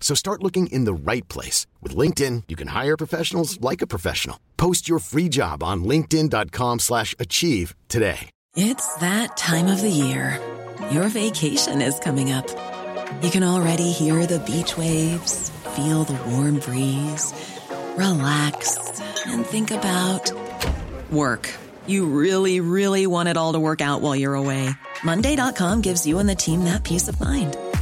So start looking in the right place. With LinkedIn, you can hire professionals like a professional. Post your free job on linkedin.com slash achieve today. It's that time of the year. Your vacation is coming up. You can already hear the beach waves, feel the warm breeze, relax, and think about work. You really, really want it all to work out while you're away. Monday.com gives you and the team that peace of mind.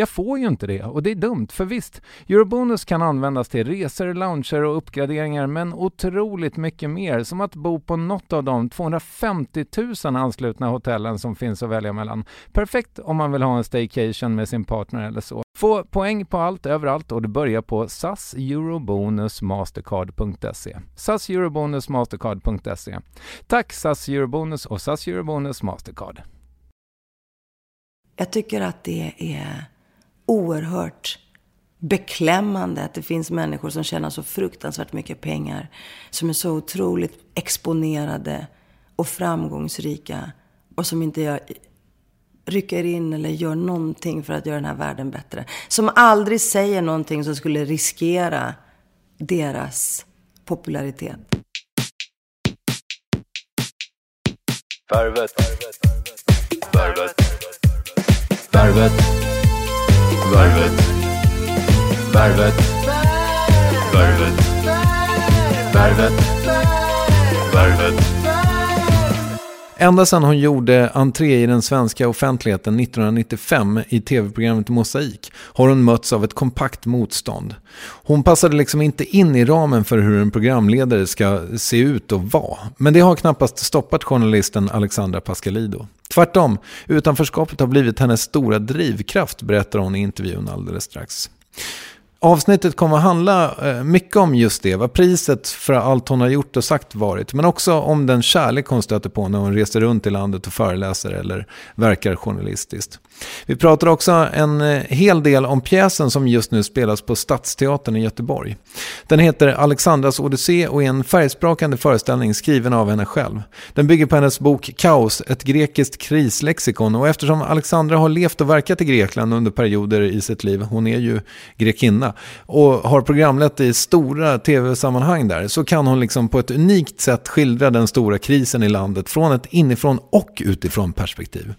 Jag får ju inte det och det är dumt, för visst, Eurobonus kan användas till resor, lounger och uppgraderingar men otroligt mycket mer, som att bo på något av de 250 000 anslutna hotellen som finns att välja mellan. Perfekt om man vill ha en staycation med sin partner eller så. Få poäng på allt överallt och det börjar på SAS Eurobonus Mastercard.se. SAS Eurobonus Mastercard.se. Tack SAS Eurobonus och SAS Eurobonus Mastercard. Jag tycker att det är oerhört beklämmande att det finns människor som tjänar så fruktansvärt mycket pengar. Som är så otroligt exponerade och framgångsrika. Och som inte gör, rycker in eller gör någonting för att göra den här världen bättre. Som aldrig säger någonting som skulle riskera deras popularitet. Värvet. Värvet. Värvet. Värvet. Värvet. Värvet. Värvet. Värvet. Ända sedan hon gjorde entré i den svenska offentligheten 1995 i tv-programmet Mosaik har hon mötts av ett kompakt motstånd. Hon passade liksom inte in i ramen för hur en programledare ska se ut och vara. Men det har knappast stoppat journalisten Alexandra Pascalido. Tvärtom, utanförskapet har blivit hennes stora drivkraft berättar hon i intervjun alldeles strax. Avsnittet kommer att handla eh, mycket om just det, vad priset för allt hon har gjort och sagt varit. Men också om den kärlek hon stöter på när hon reser runt i landet och föreläser eller verkar journalistiskt. Vi pratar också en eh, hel del om pjäsen som just nu spelas på Stadsteatern i Göteborg. Den heter Alexandras Odyssé och är en färgsprakande föreställning skriven av henne själv. Den bygger på hennes bok Kaos, ett grekiskt krislexikon och eftersom Alexandra har levt och verkat i Grekland under perioder i sitt liv, hon är ju grekinna, och har programlett i stora tv-sammanhang där, så kan hon liksom på ett unikt sätt skildra den stora krisen i landet från ett inifrån och utifrån perspektiv.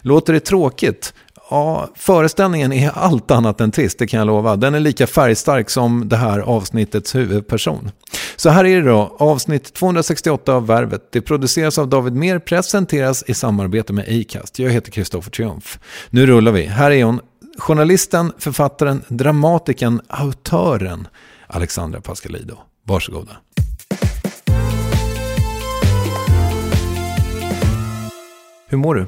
Låter det tråkigt? Ja, föreställningen är allt annat än trist, det kan jag lova. Den är lika färgstark som det här avsnittets huvudperson. Så här är det då, avsnitt 268 av Värvet. Det produceras av David Mer, presenteras i samarbete med Acast. Jag heter Kristoffer Triumf. Nu rullar vi. Här är hon, journalisten, författaren, dramatikern, autören Alexandra Pascalido. Varsågoda. Hur mår du?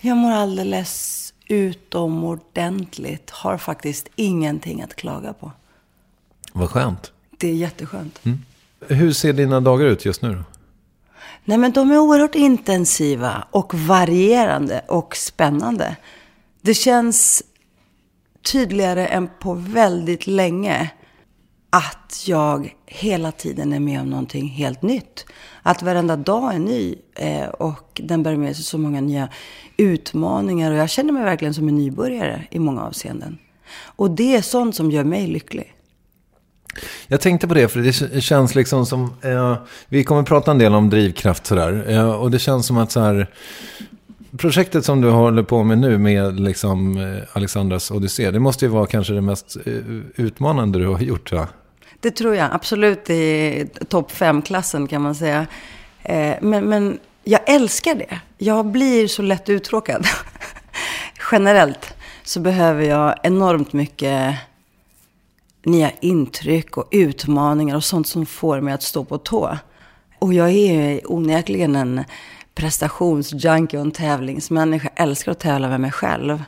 Jag mår alldeles utomordentligt. Har faktiskt ingenting att klaga på. Vad skönt. Det är jätteskönt. Mm. Hur ser dina dagar ut just nu då? Nej, men de är oerhört intensiva och varierande och spännande. Det känns tydligare än på väldigt länge att jag hela tiden är med om någonting helt nytt. Att varenda dag är ny eh, och den bär med sig så många nya utmaningar. Och jag känner mig verkligen som en nybörjare i många avseenden. Och det är sånt som gör mig lycklig. Jag tänkte på det, för det känns liksom som... Eh, vi kommer prata en del om drivkraft sådär. Eh, och det känns som att så här... Projektet som du håller på med nu med liksom eh, Alexandras Odyssé, det måste ju vara kanske det mest eh, utmanande du har gjort, va? Det tror jag absolut i topp fem-klassen kan man säga. Eh, men, men jag älskar det. Jag blir så lätt uttråkad. Generellt så behöver jag enormt mycket nya intryck och utmaningar och sånt som får mig att stå på tå. Och jag är onekligen en prestationsjunkie och en tävlingsmänniska. Jag älskar att tävla med mig själv.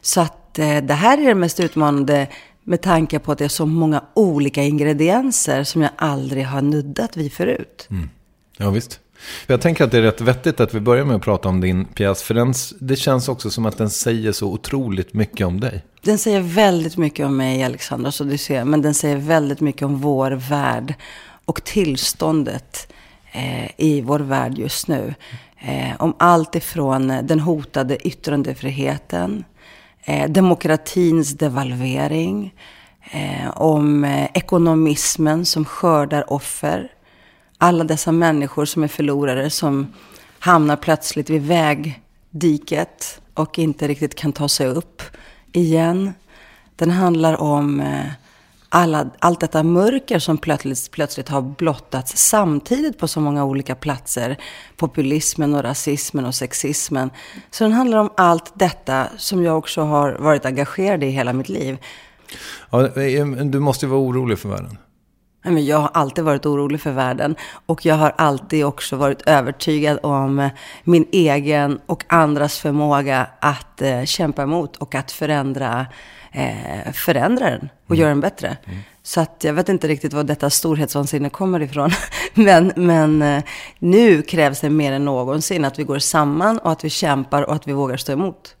Så att eh, det här är det mest utmanande med tanke på att det är så många olika ingredienser som jag aldrig har nuddat vid förut. Mm. Ja, visst. Jag tänker att det är rätt vettigt att vi börjar med att prata om din pjäs. För den, det känns också som att den säger så otroligt mycket om dig. Den säger väldigt mycket om mig, Alexandras Odyssé. Men den säger väldigt mycket om vår värld och tillståndet eh, i vår värld just nu. Eh, om allt ifrån eh, den hotade yttrandefriheten, eh, demokratins devalvering, eh, om eh, ekonomismen som skördar offer. Alla dessa människor som är förlorare som hamnar plötsligt vid vägdiket och inte riktigt kan ta sig upp igen. Den handlar om eh, alla, allt detta mörker som plötsligt, plötsligt har blottats samtidigt på så många olika platser. Populismen och rasismen och sexismen. Så den handlar om allt detta som jag också har varit engagerad i hela mitt liv. Ja, du måste ju vara orolig för världen. Jag har alltid varit orolig för världen och jag har alltid också varit övertygad om min egen och andras förmåga att eh, kämpa emot och att förändra, eh, förändra den och mm. göra den bättre. Mm. Så att jag vet inte riktigt var detta storhetsvansinne kommer ifrån. men men eh, nu krävs det mer än någonsin att vi går samman och att vi kämpar och att vi vågar stå emot.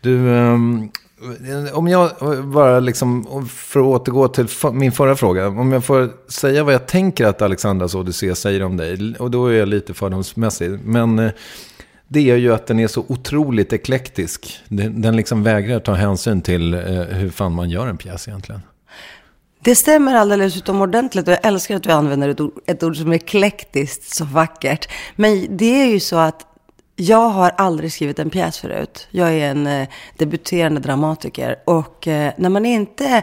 Du, um, om jag bara liksom, för att återgå till min förra fråga. Om jag får säga vad jag tänker att Alexandras Odyssé säger om dig. Och då är jag lite fördomsmässig. Men eh, det är ju att den är så otroligt eklektisk. Den liksom vägrar ta hänsyn till eh, hur fan man gör en pjäs egentligen. Det stämmer alldeles utomordentligt och jag älskar att du använder ett ord, ett ord som är eklektiskt så vackert. Men det är ju så att jag har aldrig skrivit en pjäs förut. Jag är en eh, debuterande dramatiker. Och eh, när man inte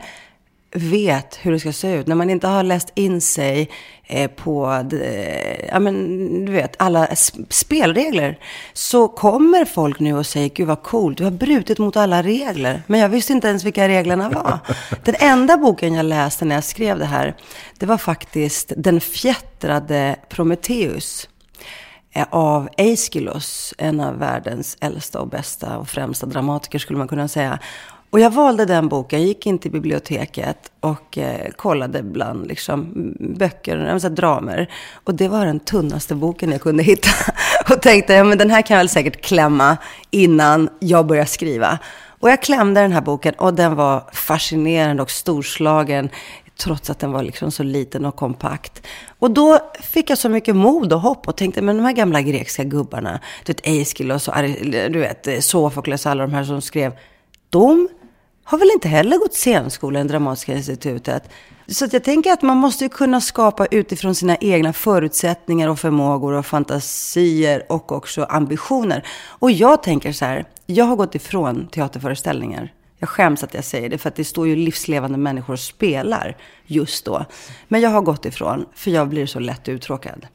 vet hur det ska se ut, när man inte har läst in sig eh, på, ja men du vet, alla spelregler, så kommer folk nu och säger, gud vad coolt, du har brutit mot alla regler. Men jag visste inte ens vilka reglerna var. Den enda boken jag läste när jag skrev det här, det var faktiskt Den fjättrade Prometheus Eh, av Aeschylus, en av världens äldsta och bästa och främsta dramatiker skulle man kunna säga. Och jag valde den boken, gick in till biblioteket och eh, kollade bland liksom, böcker, alltså, dramer. Och det var den tunnaste boken jag kunde hitta. och tänkte, ja men den här kan jag väl säkert klämma innan jag börjar skriva. Och jag klämde den här boken och den var fascinerande och storslagen trots att den var liksom så liten och kompakt. Och då fick jag så mycket mod och hopp och tänkte, men de här gamla grekiska gubbarna, du vet Aeschylus och du vet Sofokles och alla de här som skrev, de har väl inte heller gått scenskolan, Dramatiska institutet. Så att jag tänker att man måste kunna skapa utifrån sina egna förutsättningar och förmågor och fantasier och också ambitioner. Och jag tänker så här, jag har gått ifrån teaterföreställningar. Jag skäms att jag säger det, för att det står ju livslevande människor och spelar just då. Men jag har gått ifrån, för jag blir så lätt uttråkad.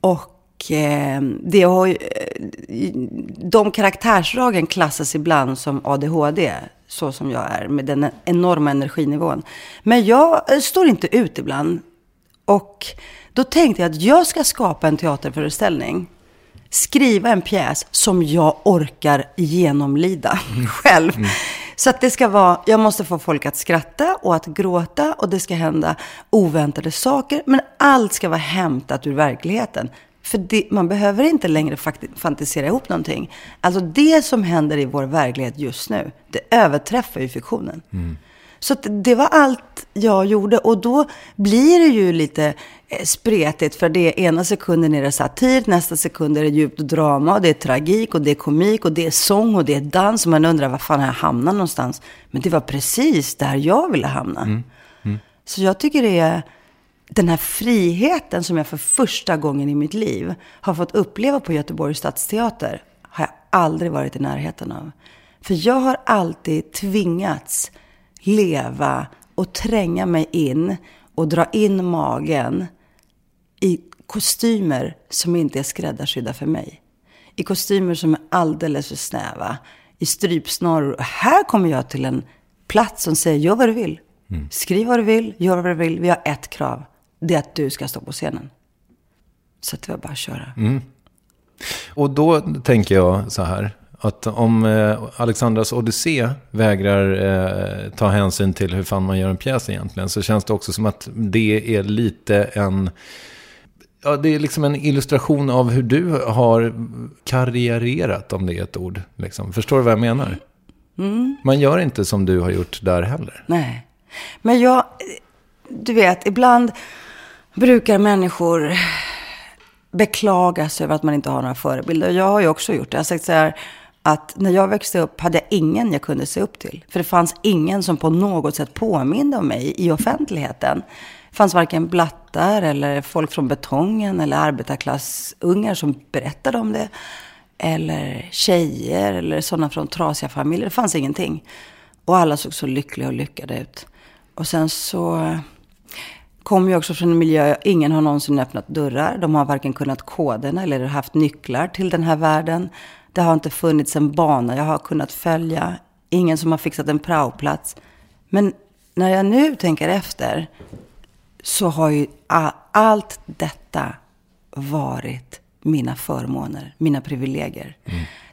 Och eh, det har ju, eh, de karaktärsdragen klassas ibland som ADHD, så som jag är, med den enorma energinivån. Men jag eh, står inte ut ibland. Och då tänkte jag att jag ska skapa en teaterföreställning skriva en pjäs som jag orkar genomlida mm. själv. Mm. Så att det ska vara, jag måste få folk att skratta och att gråta och det ska hända oväntade saker. Men allt ska vara hämtat ur verkligheten. För det, man behöver inte längre fantisera ihop någonting. Alltså det som händer i vår verklighet just nu, det överträffar ju fiktionen. Mm. Så det var allt jag gjorde. Och då blir det ju lite eh, spretigt. För det ena sekunden är det satir, nästa sekund är det djupt drama. Och det är tragik och det är komik och det är sång och det är dans. Och man undrar var fan har jag hamnat någonstans? Men det var precis där jag ville hamna. Mm. Så jag tycker det är den här friheten som jag för första gången i mitt liv har fått uppleva på Göteborgs stadsteater har jag aldrig varit i närheten av. För jag har alltid tvingats leva och tränga mig in och dra in magen i kostymer som inte är skräddarsydda för mig. I kostymer som är alldeles för snäva. I strypsnaror. Och här kommer jag till en plats som säger, gör vad du vill. Skriv vad du vill, gör vad du vill. Vi har ett krav. Det är att du ska stå på scenen. Så att det var bara att köra. Och då tänker jag så här. Att om eh, Alexandras Odyssé vägrar eh, ta hänsyn till hur fan man gör en pjäs egentligen. Så känns det också som att det är lite en... Ja, det är liksom en illustration av hur du har karriärerat, om det är ett ord. Liksom. Förstår du vad jag menar? Man gör inte som du har gjort där heller. Nej. Men jag, du vet, ibland brukar människor beklaga sig över att man inte har några förebilder. Jag har ju också gjort det. Jag har sagt så här, att när jag växte upp hade jag ingen jag kunde se upp till. För det fanns ingen som på något sätt påminde om mig i offentligheten. Det fanns varken blattar eller folk från betongen eller arbetarklassungar som berättade om det. Eller tjejer eller sådana från trasiga familjer. Det fanns ingenting. Och alla såg så lyckliga och lyckade ut. Och sen så kommer jag också från en miljö, ingen har någonsin öppnat dörrar. De har varken kunnat koderna eller haft nycklar till den här världen. Det har inte funnits en bana jag har kunnat följa. Ingen som har fixat en praoplats. Men när jag nu tänker efter så har ju allt detta varit mina förmåner, mina privilegier.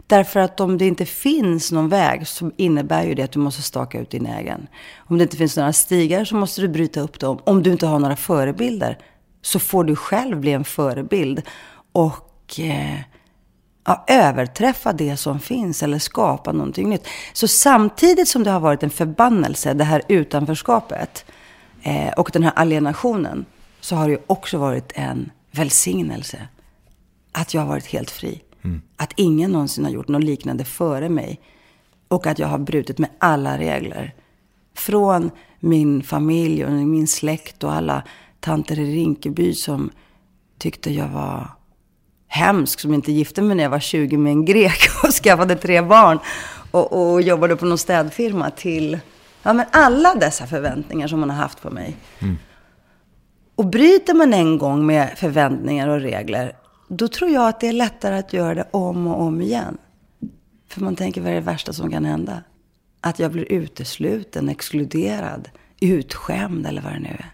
Därför att om det inte finns någon väg så innebär ju det att du måste staka ut din egen. Om det inte finns några stigar så måste du bryta upp dem. Om du inte har några förebilder så får du själv bli en förebild. Och eh, ja, överträffa det som finns eller skapa någonting nytt. Så samtidigt som det har varit en förbannelse, det här utanförskapet eh, och den här alienationen, så har det ju också varit en välsignelse. Att jag har varit helt fri. Att ingen någonsin har gjort något liknande före mig. Och att jag har brutit med alla regler. Från min familj och min släkt och alla tanter i Rinkeby som tyckte jag var hemsk som inte gifte mig när jag var 20 med en grek och skaffade tre barn och, och jobbade på någon städfirma till ja, men alla dessa förväntningar som man har haft på mig. Och bryter man en gång med förväntningar och regler, då tror jag att det är lättare att göra det om och om igen. För man tänker, vad är det värsta som kan hända? Att jag blir utesluten, exkluderad, utskämd eller vad det nu är.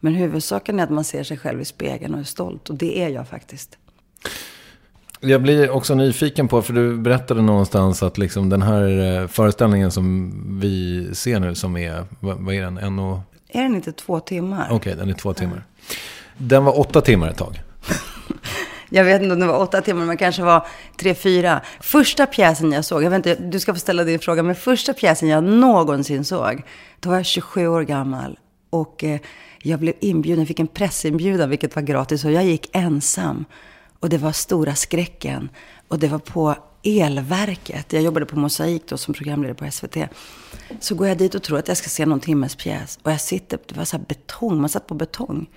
Men huvudsaken är att man ser sig själv i spegeln och är stolt. Och det är jag faktiskt. Jag blir också nyfiken på, för du berättade någonstans att liksom den här eh, föreställningen som vi ser nu, som är, vad, vad är den? En och... Är den inte två timmar? Okej, den är två timmar. Den var åtta timmar ett tag. Jag vet inte om det var åtta timmar, men kanske var tre, fyra. Första pjäsen jag såg, jag vet inte, du ska få ställa din fråga, men första pjäsen jag någonsin såg, då var jag 27 år gammal. Och eh, jag blev inbjuden, jag fick en pressinbjudan, vilket var gratis, och jag gick ensam. Och det var stora skräcken. Och det var på elverket. Jag jobbade på Mosaik då som programledare på SVT. Så går jag dit och tror att jag ska se någon timmes pjäs. Och jag sitter, det var så här betong, man satt på betong.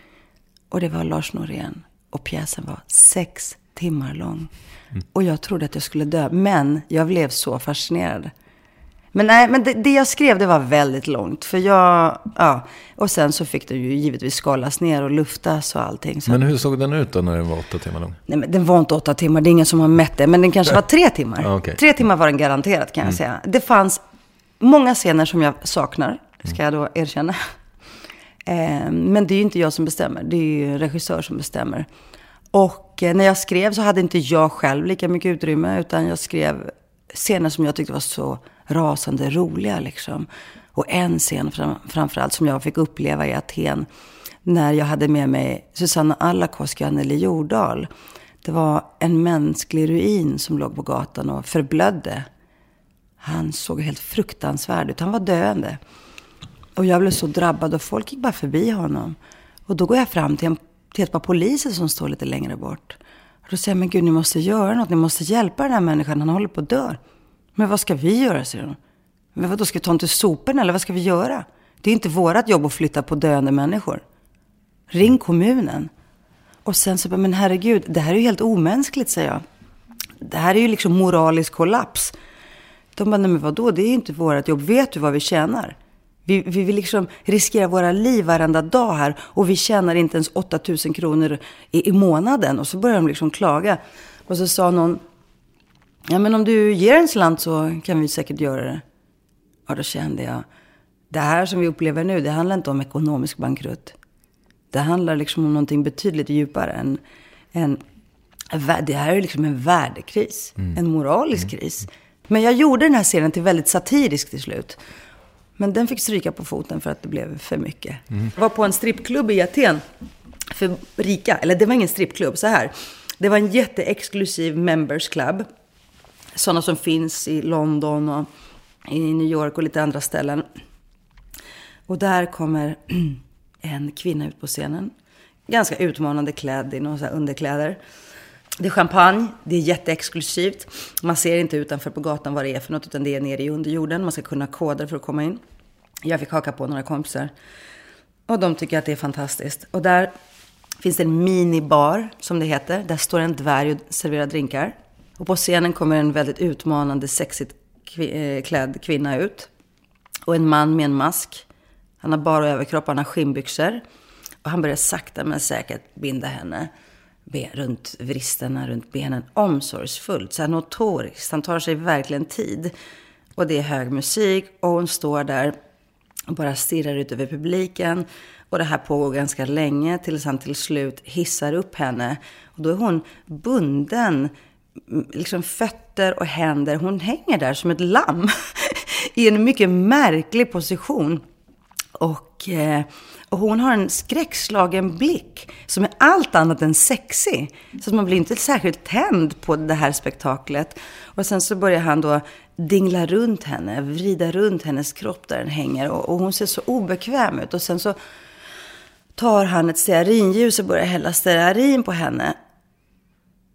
Och det var Lars Norén. Och pjäsen var sex timmar lång. Och jag trodde att jag skulle dö. Men jag blev så fascinerad. Men nej, men det, det jag skrev det var väldigt långt. För jag, ja. Och sen så fick det ju givetvis skalas ner och luftas och allting. Så Men hur såg den ut då när den var åtta timmar lång? Nej, men den var inte åtta timmar. Det är ingen som har mätt det. Men den kanske var tre timmar. Ja, okej. Tre timmar var den garanterat kan jag säga. Det fanns många scener som jag saknar. Ska jag då erkänna. Eh, men det är ju inte jag som bestämmer. Det är ju regissör som bestämmer. Och eh, när jag skrev så hade inte jag själv lika mycket utrymme. Utan jag skrev scener som jag tyckte var så rasande roliga. Liksom. Och en scen fram, framförallt som jag fick uppleva i Aten. När jag hade med mig Susanna Alakoski och Anneli Jordahl. Det var en mänsklig ruin som låg på gatan och förblödde. Han såg helt fruktansvärd ut. Han var döende. Och jag blev så drabbad och folk gick bara förbi honom. Och då går jag fram till, en, till ett par poliser som står lite längre bort. Och då säger jag, men gud ni måste göra något, ni måste hjälpa den här människan, han håller på att dö. Men vad ska vi göra, säger hon? Men vadå, ska vi ta honom till soporna eller vad ska vi göra? Det är inte vårt jobb att flytta på döende människor. Ring kommunen. Och sen så bara, men herregud, det här är ju helt omänskligt, säger jag. Det här är ju liksom moralisk kollaps. De bara, nej men vadå, det är ju inte vårt jobb. Vet du vad vi tjänar? Vi, vi vill liksom riskera våra liv varenda dag här och vi tjänar inte ens 8000 kronor i, i månaden. Och så börjar de liksom klaga. Och så sa någon, ja men om du ger en slant så kan vi säkert göra det. Ja, då kände jag, det här som vi upplever nu, det handlar inte om ekonomisk bankrutt. Det handlar liksom om någonting betydligt djupare än, än det här är liksom en värdekris, mm. en moralisk mm. kris. Men jag gjorde den här serien till väldigt satirisk till slut. Men den fick stryka på foten för att det blev för mycket. Mm. Jag var på en strippklubb i Aten för rika. Eller det var ingen strippklubb, så här. Det var en jätteexklusiv members club. Sådana som finns i London och i New York och lite andra ställen. Och där kommer en kvinna ut på scenen. Ganska utmanande klädd i några underkläder. Det är champagne, det är jätteexklusivt. Man ser inte utanför på gatan vad det är för något, utan det är nere i underjorden. Man ska kunna koder för att komma in. Jag fick haka på några kompisar. Och de tycker att det är fantastiskt. Och där finns det en minibar, som det heter. Där står en dvärg och serverar drinkar. Och på scenen kommer en väldigt utmanande, sexigt eh, klädd kvinna ut. Och en man med en mask. Han har bara överkropp, han har skinnbyxor. Och han börjar sakta men säkert binda henne runt vristerna, runt benen omsorgsfullt, så här notoriskt. Han tar sig verkligen tid. Och det är hög musik och hon står där och bara stirrar ut över publiken. Och det här pågår ganska länge tills han till slut hissar upp henne. Och då är hon bunden, liksom fötter och händer. Hon hänger där som ett lamm i en mycket märklig position. Och, eh, och hon har en skräckslagen blick som är allt annat än sexig. Så att man blir inte särskilt tänd på det här spektaklet. Och sen så börjar han då dingla runt henne, vrida runt hennes kropp där den hänger. Och, och hon ser så obekväm ut. Och sen så tar han ett stearinljus och börjar hälla stearin på henne.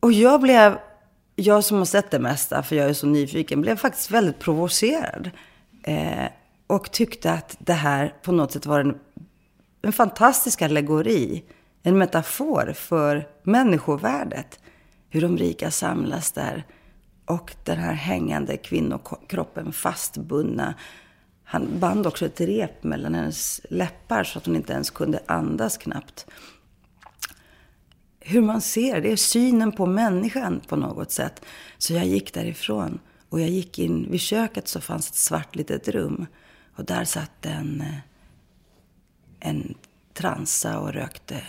Och jag blev, jag som har sett det mesta, för jag är så nyfiken, blev faktiskt väldigt provocerad. Eh, och tyckte att det här på något sätt var en, en fantastisk allegori. En metafor för människovärdet. Hur de rika samlas där. Och den här hängande kvinnokroppen fastbundna. Han band också ett rep mellan hennes läppar så att hon inte ens kunde andas knappt. Hur man ser, det är synen på människan på något sätt. Så jag gick därifrån. Och jag gick in, vid köket så fanns ett svart litet rum. Och där satt en, eh, en transa och rökte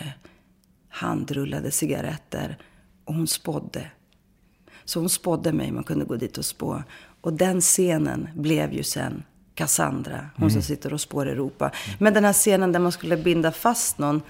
handrullade cigaretter. Och hon spådde. Så hon spådde mig, man kunde gå dit och spå. Och den scenen blev ju sen Cassandra, hon mm. som sitter och spår Europa. Men den här scenen där man skulle binda fast någon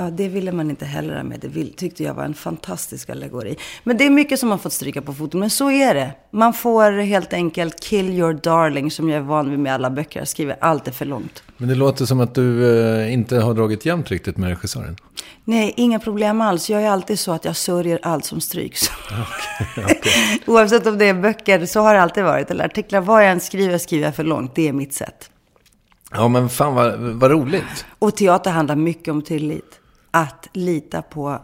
Ja, det ville man inte heller ha med. Det tyckte jag var en fantastisk allegori. Men det är mycket som man fått stryka på foten. Men så är det. Man får helt enkelt kill your darling, som jag är van vid med alla böcker. Jag skriver allt är för långt. Men det låter som att du eh, inte har dragit jämnt riktigt med regissören. Nej, inga problem alls. Jag är alltid så att jag sörjer allt som stryks. Okay, okay. Oavsett om det är böcker, så har det alltid varit. Eller artiklar, vad jag än skriver, skriver jag för långt. Det är mitt sätt. Ja, men fan vad, vad roligt. Och teater handlar mycket om tillit att lita på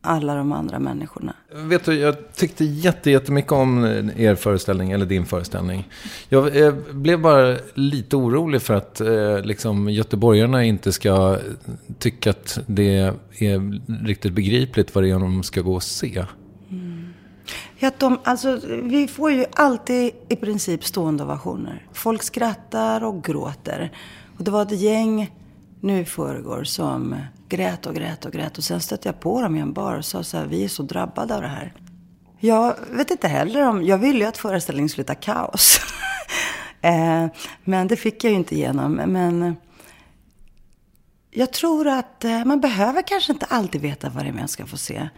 alla de andra människorna. Vet du, jag tyckte jättemycket om er föreställning, eller din föreställning. Jag, jag blev bara lite orolig för att eh, liksom, göteborgarna inte ska tycka att det är riktigt begripligt vad det är de ska gå och se. Mm. Ja, de, alltså, vi får ju alltid i princip stående ovationer. Folk skrattar och gråter. Och det var ett gäng nu i förrgår som grät och grät och grät. Och sen stötte jag på dem i en bar och sa så här, vi är så drabbade av det här. Jag vet inte heller om, jag ville ju att föreställningen skulle ta kaos. eh, men det fick jag ju inte igenom. Men jag tror att eh, man behöver kanske inte alltid veta vad det är man ska få se.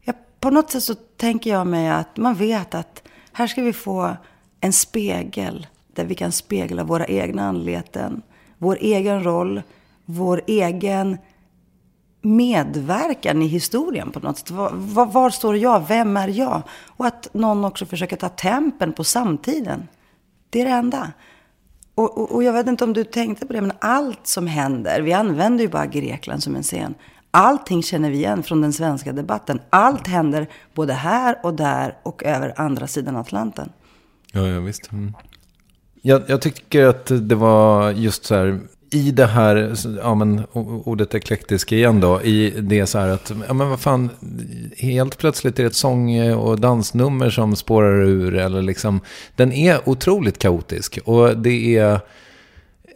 Jag, på något sätt så tänker jag mig att man vet att här ska vi få en spegel. Där vi kan spegla våra egna anleten vår egen roll, vår egen medverkan i historien på något sätt. Var, var, var, står jag? Vem är jag? Och att någon också försöker ta tempen på samtiden. Det är det enda. Och, och, och, jag vet inte om du tänkte på det, men allt som händer, vi använder ju bara Grekland som en scen. Allting känner vi igen från den svenska debatten. Allt händer både här och där och över andra sidan Atlanten. Ja, ja visst. Mm. Jag, jag tycker att det var just så här, i det här, ja men ordet eklektisk igen då, i det så här att, ja men vad fan, helt plötsligt är det ett sång eh, och dansnummer som spårar ur, eller liksom, den är otroligt kaotisk. Och det är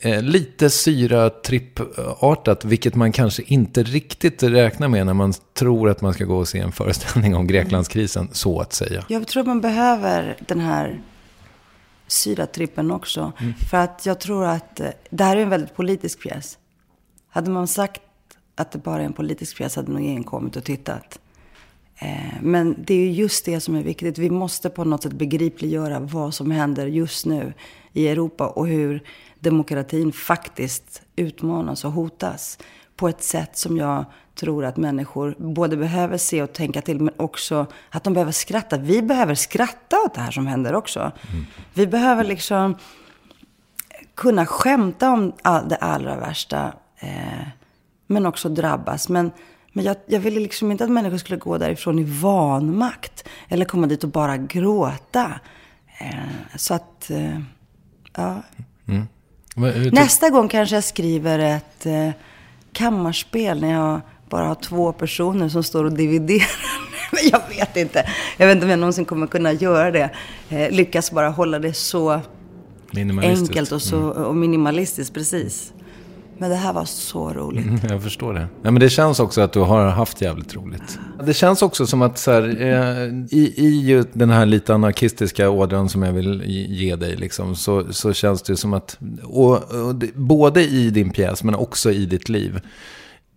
eh, lite syra trippartat, vilket man kanske inte riktigt räknar med när man tror att man ska gå och se en föreställning om Greklandskrisen, så att säga. Jag tror man behöver den här syratrippen också. Mm. För att jag tror att eh, det här är en väldigt politisk pjäs. Hade man sagt att det bara är en politisk pjäs hade nog ingen kommit och tittat. Eh, men det är just det som är viktigt. Vi måste på något sätt begripliggöra vad som händer just nu i Europa och hur demokratin faktiskt utmanas och hotas på ett sätt som jag tror att människor både behöver se och tänka till, men också att de behöver skratta. Vi behöver skratta åt det här som händer också. Mm. Vi behöver liksom kunna skämta om det allra värsta, eh, men också drabbas. Men, men jag, jag ville liksom inte att människor skulle gå därifrån i vanmakt, eller komma dit och bara gråta. Eh, så att, eh, ja. Mm. Nästa gång kanske jag skriver ett eh, kammarspel när jag bara ha två personer som står och dividerar. Jag vet inte. Jag vet inte om jag någonsin kommer kunna göra det. Eh, lyckas bara hålla det så enkelt och, så, mm. och minimalistiskt, precis. Men det här var så roligt. Mm, jag förstår det. Ja, men det känns också att du har haft jävligt roligt. Det känns också som att så här, eh, i, i den här lite anarkistiska ådran som jag vill ge dig, liksom, så, så känns det som att, och, och det, både i din pjäs men också i ditt liv,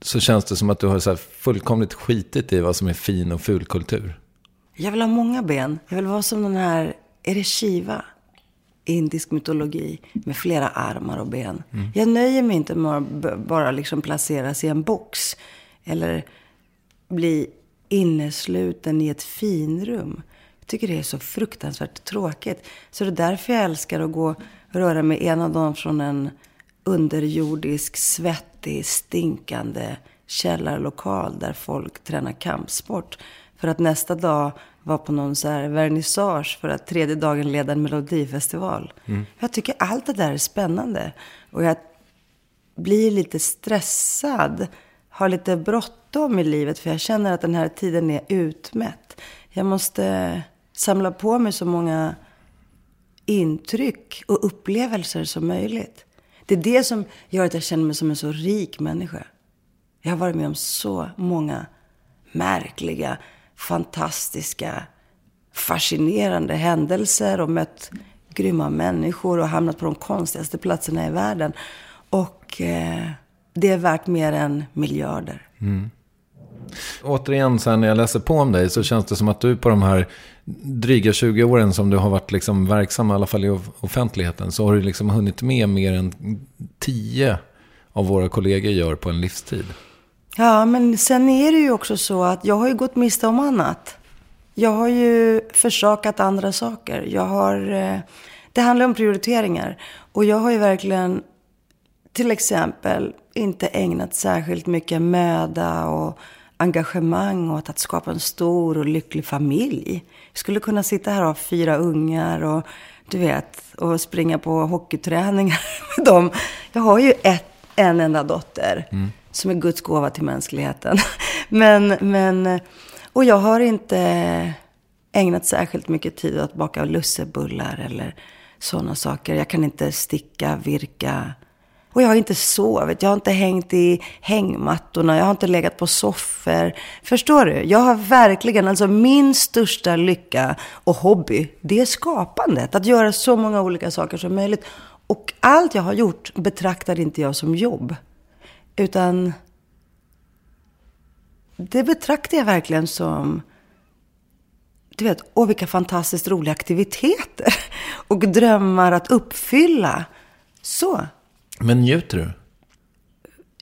så känns det som att du har så fullkomligt skitit i vad som är fin och ful kultur. Jag vill ha många ben. Jag vill vara som den här, är det Shiva? Indisk mytologi med flera armar och ben. Mm. Jag nöjer mig inte med att bara liksom placeras i en box. Eller bli innesluten i ett finrum. Jag tycker det är så fruktansvärt tråkigt. Så det är därför jag älskar att gå och röra mig ena dagen från en underjordisk, svettig, stinkande källarlokal där folk tränar kampsport. För att nästa dag vara på någon så här vernissage för att tredje dagen leda en melodifestival. Mm. Jag tycker allt det där är spännande. Och jag blir lite stressad, har lite bråttom i livet för jag känner att den här tiden är utmätt. Jag måste samla på mig så många intryck och upplevelser som möjligt. Det är det som gör att jag känner mig som en så rik människa. Jag har varit med om så många märkliga, fantastiska, fascinerande händelser och mött grymma människor och hamnat på de konstigaste platserna i världen. Och eh, det är värt mer än miljarder. Mm. Återigen, så här, när jag läser på om dig så känns det som att du på de här dryga 20 åren som du har varit liksom verksam, i alla fall i offentligheten, så har du liksom hunnit med mer än 10 av våra kollegor gör på en livstid. Ja, men sen är det ju också så att jag har ju gått miste om annat. Jag har ju försakat andra saker. Jag har... Eh, det handlar om prioriteringar. Och jag har ju verkligen, till exempel, inte ägnat särskilt mycket möda och engagemang åt att skapa en stor och lycklig familj. Jag skulle kunna sitta här och ha fyra ungar och du vet, och springa på hockeyträningar med dem. Jag har ju ett, en enda dotter mm. som är Guds gåva till mänskligheten. Men, men, och jag har inte ägnat särskilt mycket tid åt att baka lussebullar eller sådana saker. Jag kan inte sticka, virka, och jag har inte sovit, jag har inte hängt i hängmattorna, jag har inte legat på soffor. Förstår du? Jag har verkligen, alltså min största lycka och hobby, det är skapandet. Att göra så många olika saker som möjligt. Och allt jag har gjort betraktar inte jag som jobb. Utan det betraktar jag verkligen som, du vet, åh vilka fantastiskt roliga aktiviteter. Och drömmar att uppfylla. Så. Men njuter du?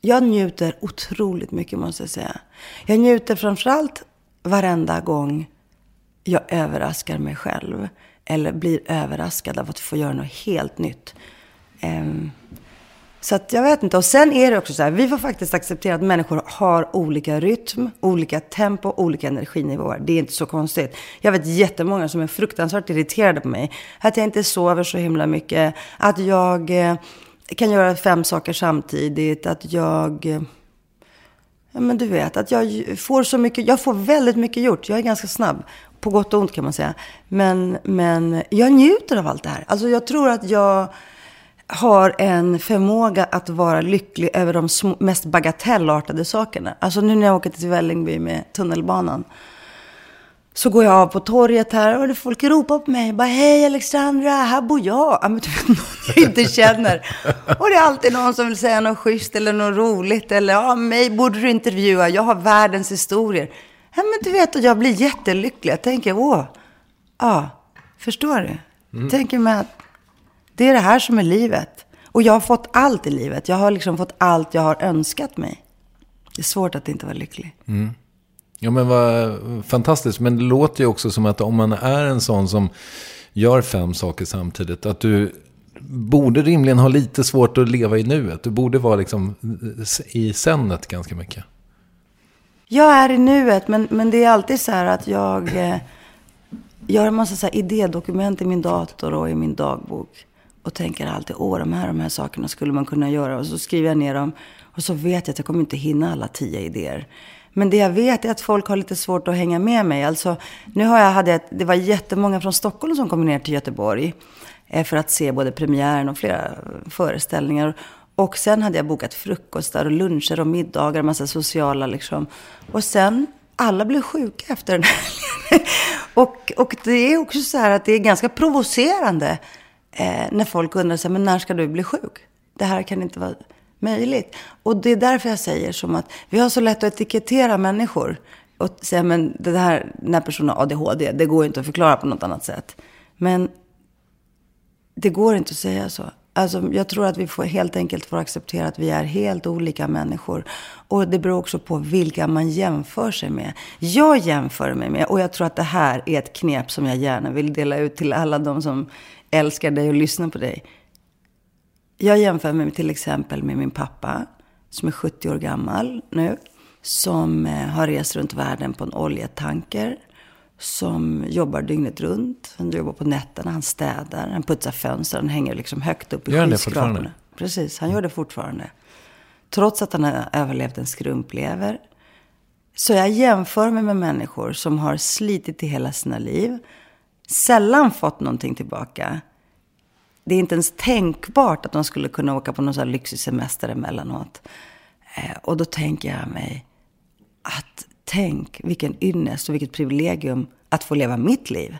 Jag njuter otroligt mycket måste jag säga. Jag njuter framförallt varenda gång jag överraskar mig själv. Eller blir överraskad av att få göra något helt nytt. Ehm, så att jag vet inte. Och sen är det också så här, vi får faktiskt acceptera att människor har olika rytm, olika tempo, olika energinivåer. Det är inte så konstigt. Jag vet jättemånga som är fruktansvärt irriterade på mig. Att jag inte sover så himla mycket. Att jag eh, kan göra fem saker samtidigt. Att jag... Ja, men du vet, att jag får så mycket, jag får väldigt mycket gjort. Jag är ganska snabb. På gott och ont kan man säga. Men, men jag njuter av allt det här. Alltså jag tror att jag har en förmåga att vara lycklig över de mest bagatellartade sakerna. Alltså nu när jag åker till Vällingby med tunnelbanan. Så går jag av på torget här och folk ropar på mig. Bara, hej Alexandra, här bor jag. Ja, men du vet, någon jag inte känner. Och det är alltid någon som vill säga något schysst eller något roligt. Eller, ja, mig borde du intervjua. Jag har världens historier. Ja, men du vet, och jag blir jättelycklig. Jag tänker, åh, ja, förstår du? Jag tänker mig att det är det här som är livet. Och jag har fått allt i livet. Jag har liksom fått allt jag har önskat mig. Det är svårt att inte vara lycklig. Mm. Ja men vad fantastiskt. Men det låter ju också som att om man är en sån som gör fem saker samtidigt. Att du borde rimligen ha lite svårt att leva i nuet. Du borde vara liksom i sennet ganska mycket. Jag är i nuet, men, men det är alltid så här att jag eh, gör en massa så här idédokument i min dator och i min dagbok. Och tänker alltid, åh, de här, de här sakerna skulle man kunna göra. Och så skriver jag ner dem. Och så vet jag att jag kommer inte hinna alla tio idéer. Men det jag vet är att folk har lite svårt att hänga med mig. Alltså, nu har jag hade ett, det var jättemånga från Stockholm som kom ner till Göteborg. Eh, för att se både premiären och flera föreställningar. Och sen hade jag bokat frukostar och luncher och middagar, massa sociala liksom. Och sen, alla blev sjuka efter den här helgen. och, och det är också så här att det är ganska provocerande eh, när folk undrar sig, men när ska du bli sjuk? Det här kan inte vara möjligt. Och det är därför jag säger som att vi har så lätt att etikettera människor. Och säga, men det här, den här personen har ADHD, det går ju inte att förklara på något annat sätt. Men det går inte att säga så. Alltså, jag tror att vi får helt enkelt får acceptera att vi är helt olika människor. Och det beror också på vilka man jämför sig med. Jag jämför mig med, och jag tror att det här är ett knep som jag gärna vill dela ut till alla de som älskar dig och lyssnar på dig. Jag jämför mig till exempel med min pappa, som är 70 år gammal nu. Som eh, har rest runt världen på en oljetanker. Som jobbar dygnet runt. Han jobbar på nätterna, han städar, han putsar fönster, han hänger liksom högt upp i Gör han det skyskraporna. fortfarande? Precis, han gör det fortfarande. Trots att han har överlevt en skrumplever. Så jag jämför mig med människor som har slitit i hela sina liv. Sällan fått någonting tillbaka. Det är inte ens tänkbart att de skulle kunna åka på någon sån här lyxig semester emellanåt. Eh, och då tänker jag mig att tänk vilken ynnest och vilket privilegium att få leva mitt liv.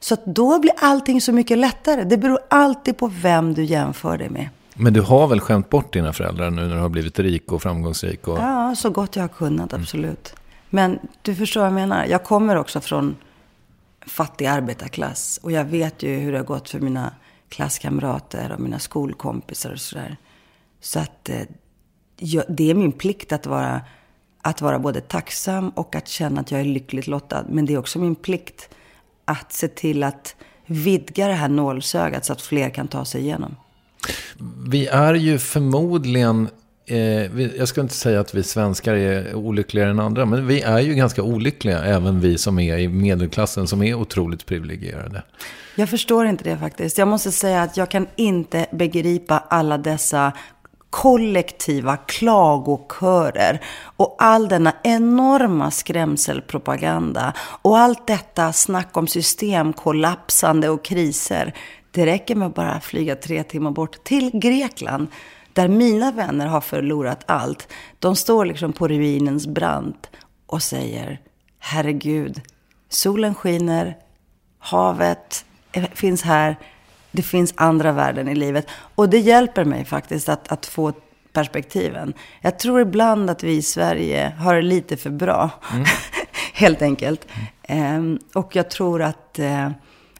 Så att då blir allting så mycket lättare. Det beror alltid på vem du jämför dig med. Men du har väl skämt bort dina föräldrar nu när du har blivit rik och framgångsrik? Och... Ja, så gott jag har kunnat, absolut. Men du förstår vad jag menar. Jag kommer också från fattig arbetarklass. Och jag vet ju hur det har gått för mina klasskamrater och mina skolkompisar och sådär. Så att eh, jag, det är min plikt att vara, att vara både tacksam och att känna att jag är lyckligt lottad. Men det är också min plikt att se till att vidga det här nålsögat så att fler kan ta sig igenom. Vi är ju förmodligen, eh, vi, jag ska inte säga att vi svenskar är olyckligare än andra, men vi är ju ganska olyckliga, även vi som är i medelklassen, som är otroligt privilegierade. Jag förstår inte det faktiskt. Jag måste säga att jag kan inte begripa alla dessa kollektiva klagokörer och all denna enorma skrämselpropaganda och allt detta snack om systemkollapsande och kriser. Det räcker med att bara flyga tre timmar bort till Grekland där mina vänner har förlorat allt. De står liksom på ruinens brant och säger herregud, solen skiner, havet finns här. Det finns andra värden i livet. Och det hjälper mig faktiskt att, att få perspektiven. Jag tror ibland att vi i Sverige har det lite för bra. Helt enkelt. Ehm, och jag tror att eh,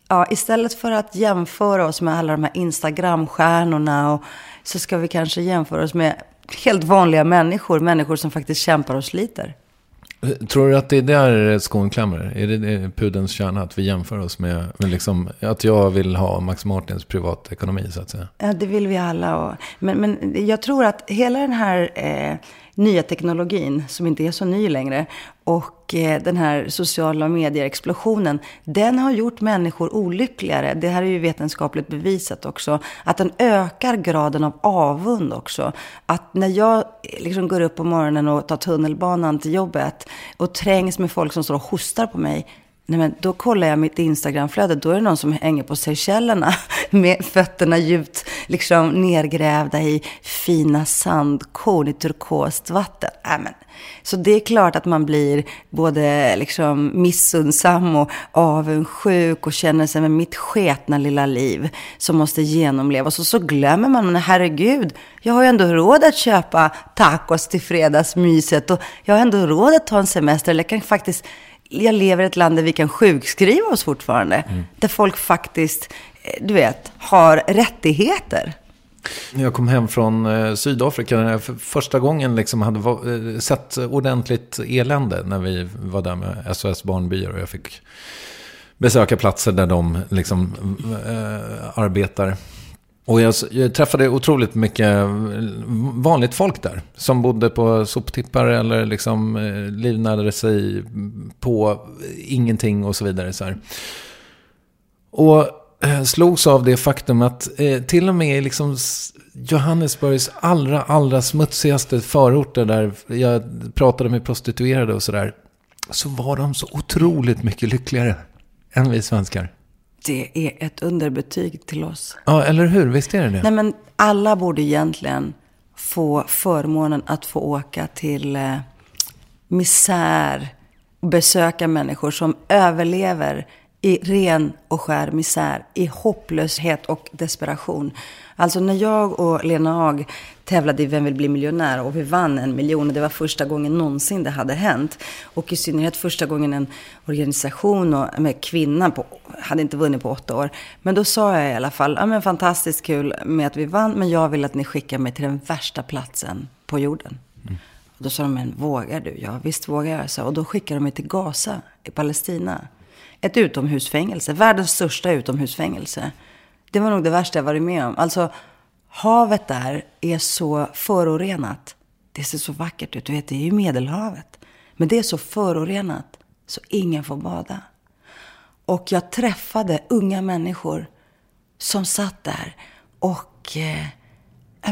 ja, istället för att jämföra oss med alla de här Instagram-stjärnorna och så ska vi kanske jämföra oss med helt vanliga människor. Människor som faktiskt kämpar och sliter. Tror du att det är där skon klämmer? Är det pudelns kärna? Att vi jämför oss med, med liksom, att jag vill ha Max Martins privatekonomi så att säga? Ja, det vill vi alla. Och, men, men jag tror att hela den här eh, nya teknologin, som inte är så ny längre, och eh, den här sociala medier-explosionen, den har gjort människor olyckligare. Det här är ju vetenskapligt bevisat också. Att den ökar graden av avund också. Att när jag eh, liksom går upp på morgonen och tar tunnelbanan till jobbet och trängs med folk som står och hostar på mig, Nej, men då kollar jag mitt Instagramflöde. Då är det någon som hänger på Seychellerna med fötterna djupt liksom, nergrävda i fina sandkorn i turkost vatten. Äh, men. Så det är klart att man blir både liksom, missundsam och avundsjuk och känner sig med mitt sketna lilla liv som måste genomlevas. Och så glömmer man, men herregud, jag har ju ändå råd att köpa tacos till fredagsmyset och jag har ändå råd att ta en semester. Eller jag kan faktiskt jag lever i ett land där vi kan sjukskriva oss fortfarande. Mm. Där folk faktiskt, eh, du vet, har rättigheter. Jag kom hem från eh, Sydafrika när jag för första gången liksom hade eh, sett ordentligt elände när vi var där med SOS Barnbyar och jag fick besöka platser där de liksom äh, arbetar. Och jag, jag, träffade otroligt mycket vanligt folk där. Som bodde på soptippar eller liksom eh, livnärde sig på ingenting och så vidare. Så här. Och eh, slogs av det faktum att eh, till och med liksom Johannesburgs allra, allra smutsigaste förorter där jag pratade med prostituerade och sådär. Så var de så otroligt mycket lyckligare än vi svenskar. Det är ett underbetyg till oss. Ja, eller hur? Visst är det det? Nej, men alla borde egentligen få förmånen att få åka till eh, misär och besöka människor som överlever i ren och skär misär, i hopplöshet och desperation. Alltså när jag och Lena Ag tävlade i Vem vill bli miljonär och vi vann en miljon och det var första gången någonsin det hade hänt. Och i synnerhet första gången en organisation och med kvinna på, hade inte vunnit på åtta år. Men då sa jag i alla fall, ja men fantastiskt kul med att vi vann men jag vill att ni skickar mig till den värsta platsen på jorden. Mm. Och då sa de, men vågar du? Ja visst vågar jag. Så, och då skickade de mig till Gaza i Palestina. Ett utomhusfängelse, världens största utomhusfängelse. Det var nog det värsta jag varit med om. Alltså, havet där är så förorenat. Det ser så vackert ut. Du vet, det är ju Medelhavet. Men det är så förorenat så ingen får bada. Och jag träffade unga människor som satt där och eh,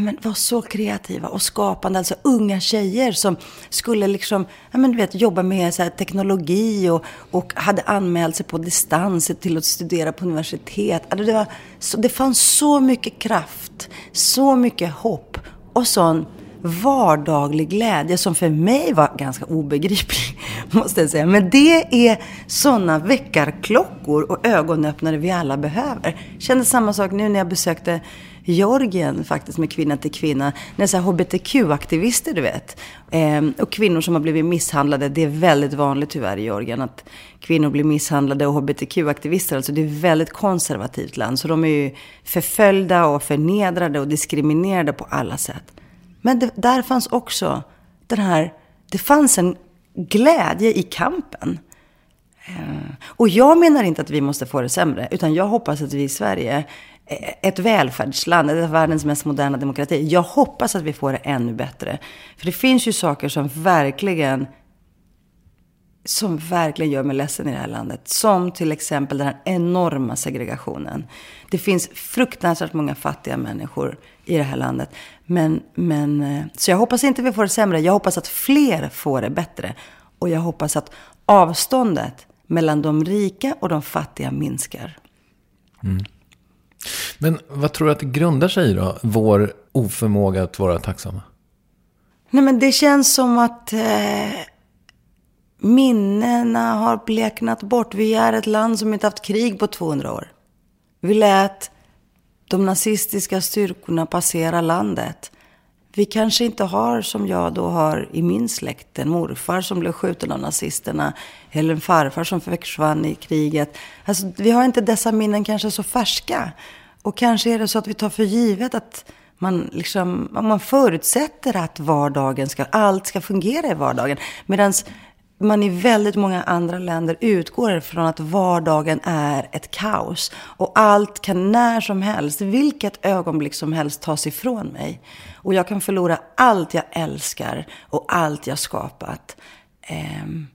men, var så kreativa och skapande. Alltså unga tjejer som skulle liksom, ja, men, du vet, jobba med så här, teknologi och, och hade anmält sig på distans till att studera på universitet. Alltså, det, var så, det fanns så mycket kraft, så mycket hopp och sån vardaglig glädje som för mig var ganska obegriplig, måste jag säga. Men det är sådana väckarklockor och ögonöppnare vi alla behöver. Jag kände samma sak nu när jag besökte Georgien faktiskt med Kvinna till Kvinna. När så HBTQ-aktivister, du vet. Ehm, och kvinnor som har blivit misshandlade. Det är väldigt vanligt tyvärr i Georgien att kvinnor blir misshandlade och HBTQ-aktivister. Alltså det är ett väldigt konservativt land. Så de är ju förföljda och förnedrade och diskriminerade på alla sätt. Men det, där fanns också den här, det fanns en glädje i kampen. Ehm, och jag menar inte att vi måste få det sämre, utan jag hoppas att vi i Sverige, Eh, ett välfärdsland, ett av världens mest moderna demokrati, jag hoppas att vi får det ännu bättre. För det finns ju saker som verkligen som verkligen gör mig ledsen i det här landet. Som till exempel den här enorma segregationen. Det finns fruktansvärt många fattiga människor i det här landet. Men, men, eh, så jag hoppas inte vi får det sämre. Jag hoppas att fler får det bättre. Och jag hoppas att avståndet mellan de rika och de fattiga minskar. Mm. Men vad tror du att det grundar sig i då? Vår oförmåga att vara tacksamma? Nej men det känns som att eh, minnena har bleknat bort. Vi är ett land som inte haft krig på 200 år. Vi lät de nazistiska styrkorna passera landet. Vi kanske inte har, som jag då har i min släkt, en morfar som blev skjuten av nazisterna. Eller en farfar som försvann i kriget. Alltså, vi har inte dessa minnen kanske så färska. Och kanske är det så att vi tar för givet att Man, liksom, man förutsätter att vardagen ska, allt ska fungera i vardagen. Medan man i väldigt många andra länder utgår från att vardagen är ett kaos. Och allt kan när som helst, vilket ögonblick som helst tas ifrån mig. Och jag kan förlora allt jag älskar och allt jag skapat. Ehm,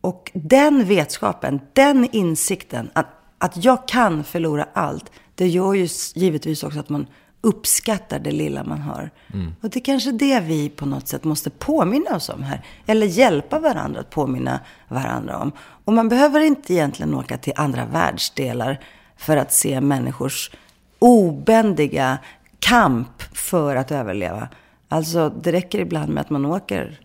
och den vetskapen, den insikten, att, att jag kan förlora allt, det gör ju givetvis också att man uppskattar det lilla man har. Mm. Och det är kanske det vi på något sätt måste påminna oss om här. Eller hjälpa varandra att påminna varandra om. Och man behöver inte egentligen åka till andra världsdelar för att se människors obändiga kamp för att överleva. Alltså, det räcker ibland med att man åker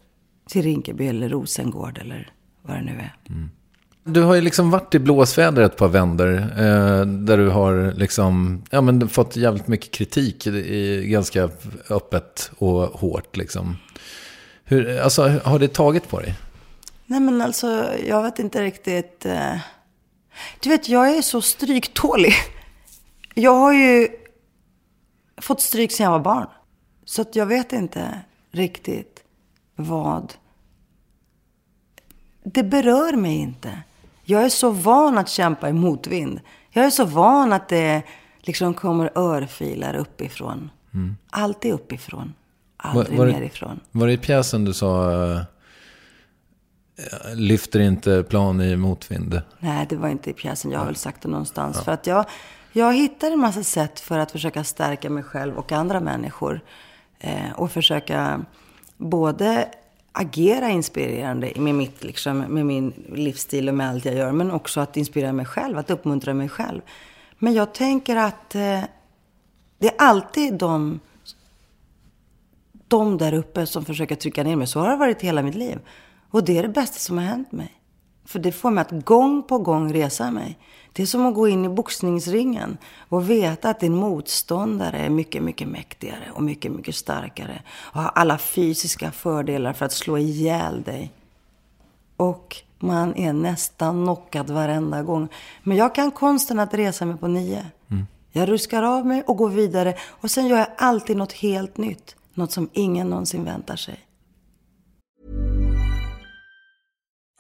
till Rinkeby eller Rosengård eller vad det nu är. Mm. Du har ju liksom varit i blåsväder ett par vänder. Eh, där du har liksom, ja, men fått jävligt mycket kritik. I, ganska öppet och hårt liksom. Hur, alltså, har det tagit på dig? Nej men alltså, jag vet inte riktigt. Eh... Du vet, jag är så stryktålig. Jag har ju fått stryk sedan jag var barn. Så att jag vet inte riktigt vad... Det berör mig inte. Jag är så van att kämpa i motvind. Jag är så van att det liksom kommer örfilar uppifrån. Mm. Alltid uppifrån. Aldrig var, var nerifrån. Var det i pjäsen du sa uh, lyfter inte plan i motvind? Nej, det var inte i pjäsen. Jag har väl sagt det någonstans. Ja. För att jag, jag hittar en massa sätt för att försöka stärka mig själv och andra människor. Eh, och försöka både agera inspirerande med, mitt, liksom, med min livsstil och med allt jag gör. Men också att inspirera mig själv, att uppmuntra mig själv. Men jag tänker att eh, det är alltid de, de där uppe som försöker trycka ner mig. Så har det varit hela mitt liv. Och det är det bästa som har hänt mig. För det får mig att gång på gång resa mig. Det är som att gå in i boxningsringen och veta att din motståndare är mycket, mycket mäktigare och mycket, mycket starkare. Och har alla fysiska fördelar för att slå ihjäl dig. Och man är nästan knockad varenda gång. Men jag kan konsten att resa mig på nio. Mm. Jag ruskar av mig och går vidare. Och sen gör jag alltid något helt nytt. Något som ingen någonsin väntar sig.